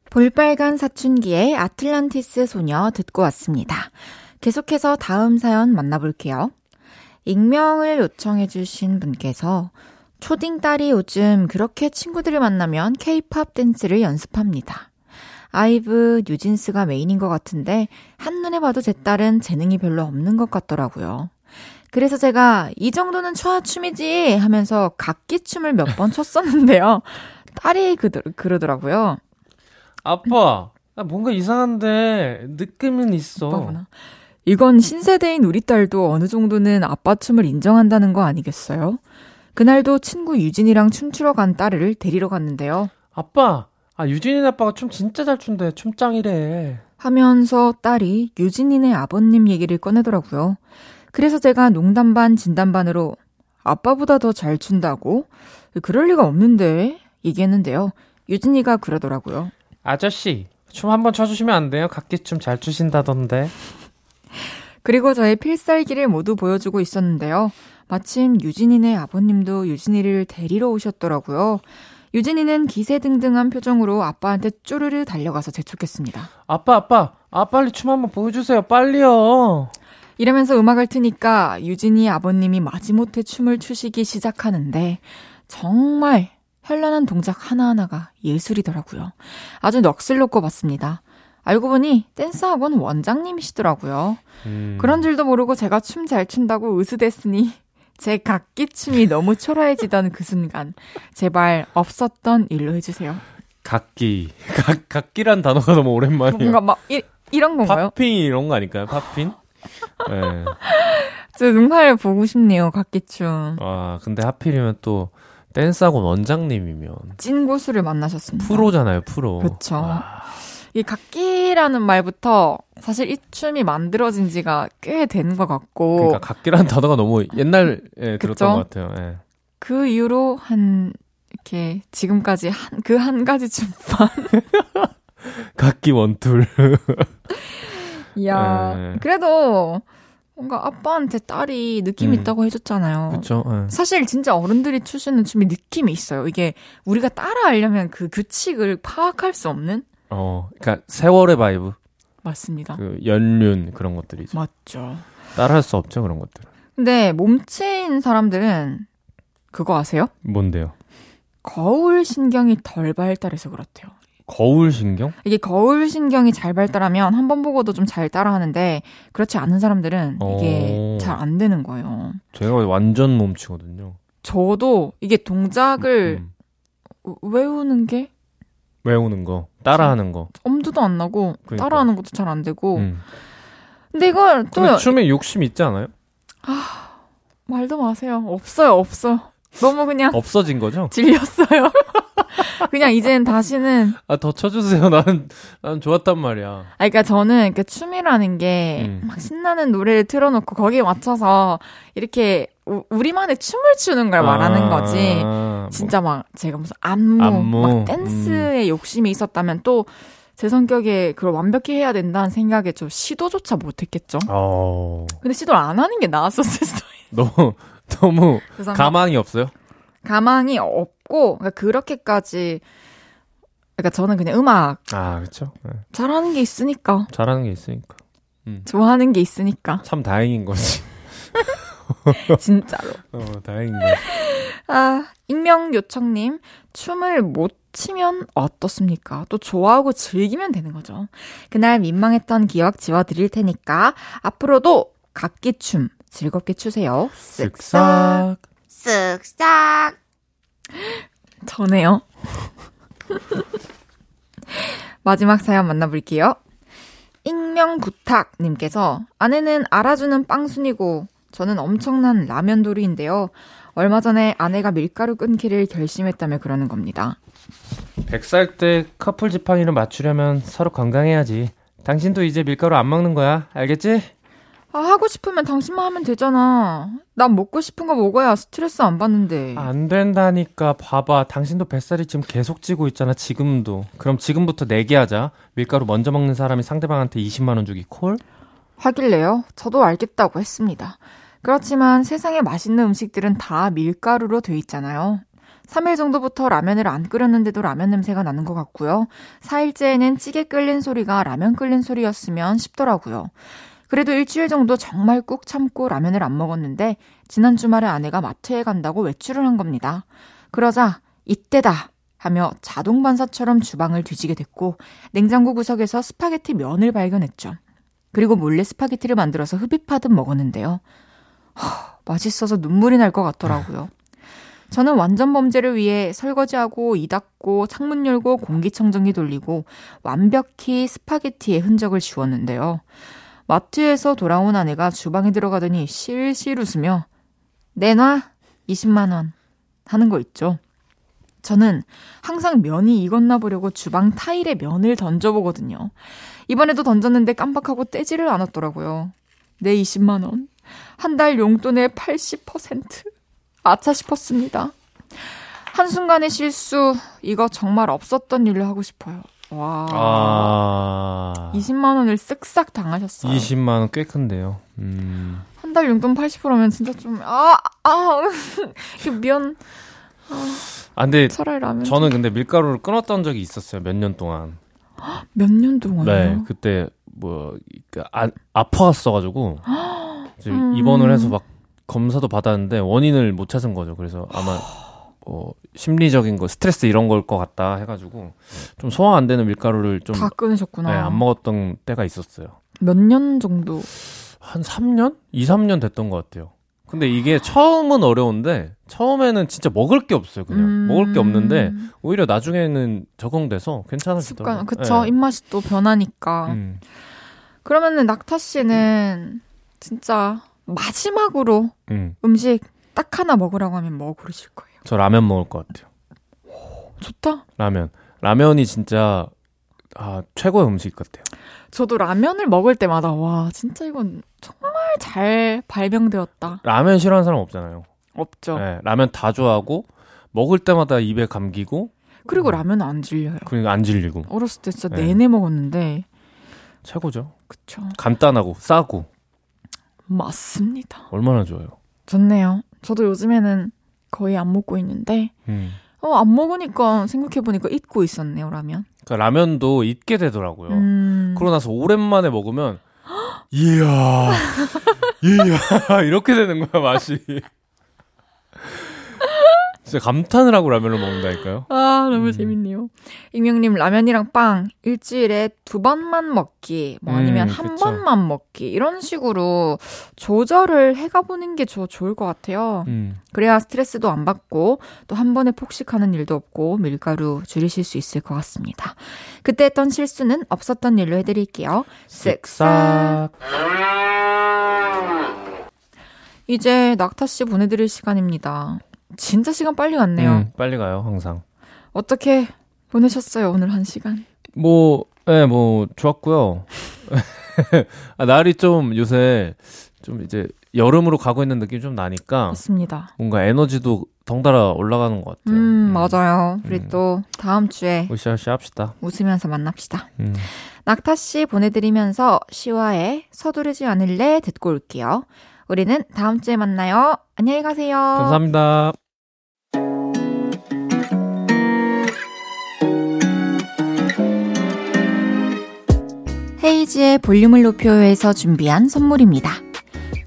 볼빨간 사춘기의 아틀란티스 소녀 듣고 왔습니다. 계속해서 다음 사연 만나볼게요. 익명을 요청해주신 분께서 초딩 딸이 요즘 그렇게 친구들을 만나면 케이팝 댄스를 연습합니다. 아이브, 뉴진스가 메인인 것 같은데 한눈에 봐도 제 딸은 재능이 별로 없는 것 같더라고요. 그래서 제가 이 정도는 춰야 춤이지 하면서 각기춤을 몇 번 췄었는데요. [LAUGHS] 딸이 그, 그러더라고요. 아빠 나 뭔가 이상한데 느낌은 있어. 오빠구나. 이건 신세대인 우리 딸도 어느 정도는 아빠 춤을 인정한다는 거 아니겠어요? 그날도 친구 유진이랑 춤추러 간 딸을 데리러 갔는데요. 아빠, 아 유진이 아빠가 춤 진짜 잘 춘대. 춤짱이래. 하면서 딸이 유진이네 아버님 얘기를 꺼내더라고요. 그래서 제가 농담 반 진담 반으로 아빠보다 더 잘 춘다고? 그럴 리가 없는데 얘기했는데요. 유진이가 그러더라고요. 아저씨, 춤 한번 춰주시면 안 돼요? 각기춤 잘 추신다던데. 그리고 저의 필살기를 모두 보여주고 있었는데요. 마침 유진이네 아버님도 유진이를 데리러 오셨더라고요. 유진이는 기세등등한 표정으로 아빠한테 쪼르르 달려가서 재촉했습니다. 아빠, 아빠, 아, 빨리 춤 한번 보여주세요. 빨리요. 이러면서 음악을 트니까 유진이 아버님이 마지못해 춤을 추시기 시작하는데 정말 현란한 동작 하나하나가 예술이더라고요. 아주 넋을 놓고 봤습니다. 알고 보니 댄스 학원 원장님이시더라고요. 음. 그런 줄도 모르고 제가 춤 잘 춘다고 으스댔으니 [LAUGHS] 제 각기 춤이 너무 초라해지던 그 순간 제발 없었던 일로 해주세요. 각기. [LAUGHS] 각, 각기란 단어가 너무 오랜만이에요. 뭔가 막 이, 이런 건가요? 팝핀 이런 거 아닐까요? 팝핀? [LAUGHS] 네. 저 정말 보고 싶네요. 각기춤. 아, 근데 하필이면 또 댄스학원 원장님이면 찐 고수를 만나셨습니다. 프로잖아요, 프로. 그쵸. 아, 이 각기라는 말부터 사실 이 춤이 만들어진 지가 꽤 된 것 같고 그러니까 각기란 단어가 너무 옛날에 들었던 그쵸? 것 같아요. 예. 그 이후로 한 이렇게 지금까지 한 그 한 가지 춤만 [LAUGHS] 각기 one tool. [LAUGHS] 이야 네. 그래도 뭔가 아빠한테 딸이 느낌 음. 있다고 해줬잖아요. 그쵸. 예. 사실 진짜 어른들이 추시는 춤이 느낌이 있어요. 이게 우리가 따라하려면 그 규칙을 파악할 수 없는 어, 그러니까 세월의 vibe, 맞습니다. 그 연륜 그런 것들이죠. 맞죠. 따라할 수 없죠 그런 것들. 은 근데 몸치인 사람들은 그거 아세요? 뭔데요? 거울 신경이 덜 발달해서 그렇대요. 거울 신경? 이게 거울 신경이 잘 발달하면 한 번 보고도 좀 잘 따라하는데 그렇지 않은 사람들은 이게 오. 잘안 되는 거예요. 제가 완전 몸치거든요. 저도 이게 동작을 음. 외우는 게 외우는 거, 따라하는 거. 엄두도 안 나고 그러니까. 따라하는 것도 잘 안 되고 음. 근데 이걸 또 근데 춤에 욕심 있지 않아요? 말도 마세요. 없어요, 없어요. 너무 그냥 없어진 거죠? [LAUGHS] 질렸어요. [LAUGHS] 그냥 이젠 다시는 아, 더 쳐주세요. [LAUGHS] 나는, 난 좋았단 말이야. 아, 그러니까 저는 그 춤이라는 게 음. 막 신나는 노래를 틀어놓고 거기에 맞춰서 이렇게 우, 우리만의 춤을 추는 걸 말하는 아, 거지. 뭐, 진짜 막 제가 무슨 안무, 안무, 막 댄스에 욕심이 있었다면 또 제 성격에 그걸 완벽히 해야 된다는 생각에 좀 시도조차 못했겠죠. 어, 근데 시도를 안 하는 게 나았었을 수도 있어요. [LAUGHS] 너무, 너무 가망이 없어요? 가망이 없고 그러니까 그렇게까지 그러니까 저는 그냥 음악 아, 그쵸. 네. 잘하는 게 있으니까 잘하는 게 있으니까. 좋아하는 게 있으니까 참 다행인 거지. [LAUGHS] [LAUGHS] 진짜로. 어, 다행인 거지. 아, 익명 요청님, 춤을 못 치면 어떻습니까? 또 좋아하고 즐기면 되는 거죠. 그날 민망했던 기억 지워드릴 테니까 앞으로도 각기 춤 즐겁게 추세요. 쓱싹. 쓱싹. 쓱싹. 전해요. [LAUGHS] 마지막 사연 만나볼게요. 익명 부탁님께서 아내는 알아주는 빵순이고 저는 엄청난 라면돌이인데요. 얼마 전에 아내가 밀가루 끊기를 결심했다며 그러는 겁니다. 100살 때 커플 지팡이를 맞추려면 서로 건강해야지. 당신도 이제 밀가루 안 먹는 거야. 알겠지? 아, 하고 싶으면 당신만 하면 되잖아. 난 먹고 싶은 거 먹어야 스트레스 안 받는데. 안 된다니까. 봐봐. 당신도 뱃살이 지금 계속 찌고 있잖아. 지금도. 그럼 지금부터 내기 하자. 밀가루 먼저 먹는 사람이 상대방한테 20만 원 주기 콜? 하길래요. 저도 알겠다고 했습니다. 그렇지만 세상에 맛있는 음식들은 다 밀가루로 돼 있잖아요. 3일 정도부터 라면을 안 끓였는데도 라면 냄새가 나는 것 같고요. 4일째에는 찌개 끓는 소리가 라면 끓는 소리였으면 싶더라고요. 그래도 일주일 정도 정말 꾹 참고 라면을 안 먹었는데 지난 주말에 아내가 마트에 간다고 외출을 한 겁니다. 그러자 이때다 하며 자동 반사처럼 주방을 뒤지게 됐고 냉장고 구석에서 스파게티 면을 발견했죠. 그리고 몰래 스파게티를 만들어서 흡입하듯 먹었는데요. 하, 맛있어서 눈물이 날 것 같더라고요. 저는 완전 범죄를 위해 설거지하고 이 닦고 창문 열고 공기청정기 돌리고 완벽히 스파게티의 흔적을 지웠는데요. 마트에서 돌아온 아내가 주방에 들어가더니 실실 웃으며 내놔 20만 원 하는 거 있죠. 저는 항상 면이 익었나 보려고 주방 타일에 면을 던져보거든요. 이번에도 던졌는데 깜빡하고 떼지를 않았더라고요. 내 20만 원. 한 달 용돈의 80%. 아차 싶었습니다. 한순간의 실수, 이거 정말 없었던 일로 하고 싶어요. 와. 아. 20만 원을 쓱싹 당하셨어요. 20만 원 꽤 큰데요. 음. 한 달 용돈 80%면 진짜 좀, 아, 아, [LAUGHS] 면, 아, 근데 차라리 라면. 저는 근데 밀가루를 끊었던 적이 있었어요. 몇 년 동안. 몇 년 동안요? 네, 그때 뭐 그, 아, 아파왔어가지고 [GASPS] 음. 입원을 해서 막 검사도 받았는데 원인을 못 찾은 거죠. 그래서 아마 [GASPS] 뭐 심리적인 거, 스트레스 이런 걸 것 같다 해가지고 좀 소화 안 되는 밀가루를 좀 다 끊으셨구나. 네, 안 먹었던 때가 있었어요. 몇 년 정도? 한 3년? 2, 3년 됐던 것 같아요. 근데 이게 처음은 어려운데 처음에는 진짜 먹을 게 없어요. 그냥 음. 먹을 게 없는데 오히려 나중에는 적응돼서 괜찮아지더라고요. 습관, 그쵸. 네. 입맛이 또 변하니까. 음. 그러면은 낙타 씨는 진짜 마지막으로 음. 음식 딱 하나 먹으라고 하면 뭐 고르실 거예요? 저 라면 먹을 것 같아요. 좋다. 라면. 라면이 진짜 아, 최고의 음식 같아요. 저도 라면을 먹을 때마다 와 진짜 이건 정말 잘 발명되었다. 라면 싫어하는 사람 없잖아요. 없죠. 네, 라면 다 좋아하고 먹을 때마다 입에 감기고 그리고 라면은 안 질려요. 그러니까 안 질리고 어렸을 때 진짜 네. 내내 먹었는데 최고죠. 그쵸. 간단하고 싸고 맞습니다. 얼마나 좋아요. 좋네요. 저도 요즘에는 거의 안 먹고 있는데 음. 어, 안 먹으니까 생각해보니까 잊고 있었네요, 라면. 그러니까 라면도 잊게 되더라고요. 음, 그러고 나서 오랜만에 먹으면 [GASPS] 이야 이야 [LAUGHS] 이렇게 되는 거야 맛이 진짜 감탄을 하고 라면을 먹는다니까요 아, 너무 음. 재밌네요. 익명님, 라면이랑 빵 일주일에 두 번만 먹기, 뭐 아니면 음, 한 그쵸. 번만 먹기, 이런 식으로 조절을 해가보는 게 저 좋을 것 같아요. 음. 그래야 스트레스도 안 받고, 또 한 번에 폭식하는 일도 없고, 밀가루 줄이실 수 있을 것 같습니다. 그때 했던 실수는 없었던 일로 해드릴게요. 쓱싹. 이제 낙타 씨 보내드릴 시간입니다. 진짜 시간 빨리 갔네요. 음, 빨리 가요 항상 어떻게 보내셨어요, 오늘 한 시간? 뭐, 예, 뭐, 좋았고요. [LAUGHS] 아, 날이 좀 요새 좀 이제 여름으로 가고 있는 느낌이 좀 나니까 맞습니다. 뭔가 에너지도 덩달아 올라가는 것 같아요. 음, 맞아요. 우리 음. 또 다음 주에 으쌰으쌰 합시다. 웃으면서 만납시다. 음. 낙타 씨 보내드리면서 시와의 서두르지 않을래 듣고 올게요. 우리는 다음 주에 만나요. 안녕히 가세요. 감사합니다. 헤이즈의 볼륨을 높여요에서 준비한 선물입니다.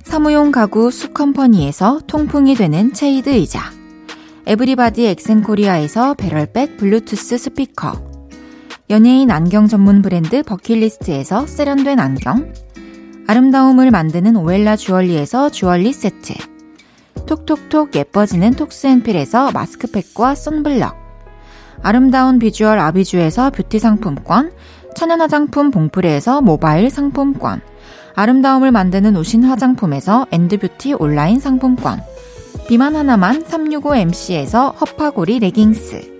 사무용 가구 수컴퍼니에서 통풍이 되는 체이드 의자 에브리바디 엑센코리아에서 배럴백 블루투스 스피커 연예인 안경 전문 브랜드 버킷리스트에서 세련된 안경 아름다움을 만드는 오엘라 주얼리에서 주얼리 세트. 톡톡톡 예뻐지는 톡스앤필에서 마스크팩과 선블럭. 아름다운 비주얼 아비주에서 뷰티 상품권. 천연 화장품 봉프레에서 모바일 상품권, 아름다움을 만드는 우신 화장품에서 엔드뷰티 온라인 상품권, 비만 하나만 365MC에서 허파고리 레깅스,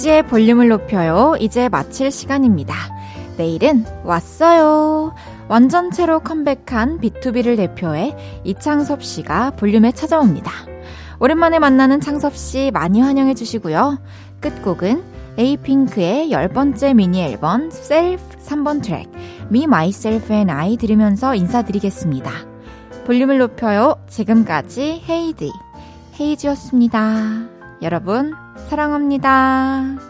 헤이지의 볼륨을 높여요. 이제 마칠 시간입니다. 내일은 왔어요. 완전체로 컴백한 B2B를 대표해 이창섭 씨가 볼륨에 찾아옵니다. 오랜만에 만나는 창섭 씨 많이 환영해 주시고요. 끝곡은 에이핑크의 열 번째 미니 앨범 Self 3번 트랙 Me, Myself and I 들으면서 인사드리겠습니다. 볼륨을 높여요. 지금까지 헤이디, 헤이지였습니다. 여러분, 사랑합니다.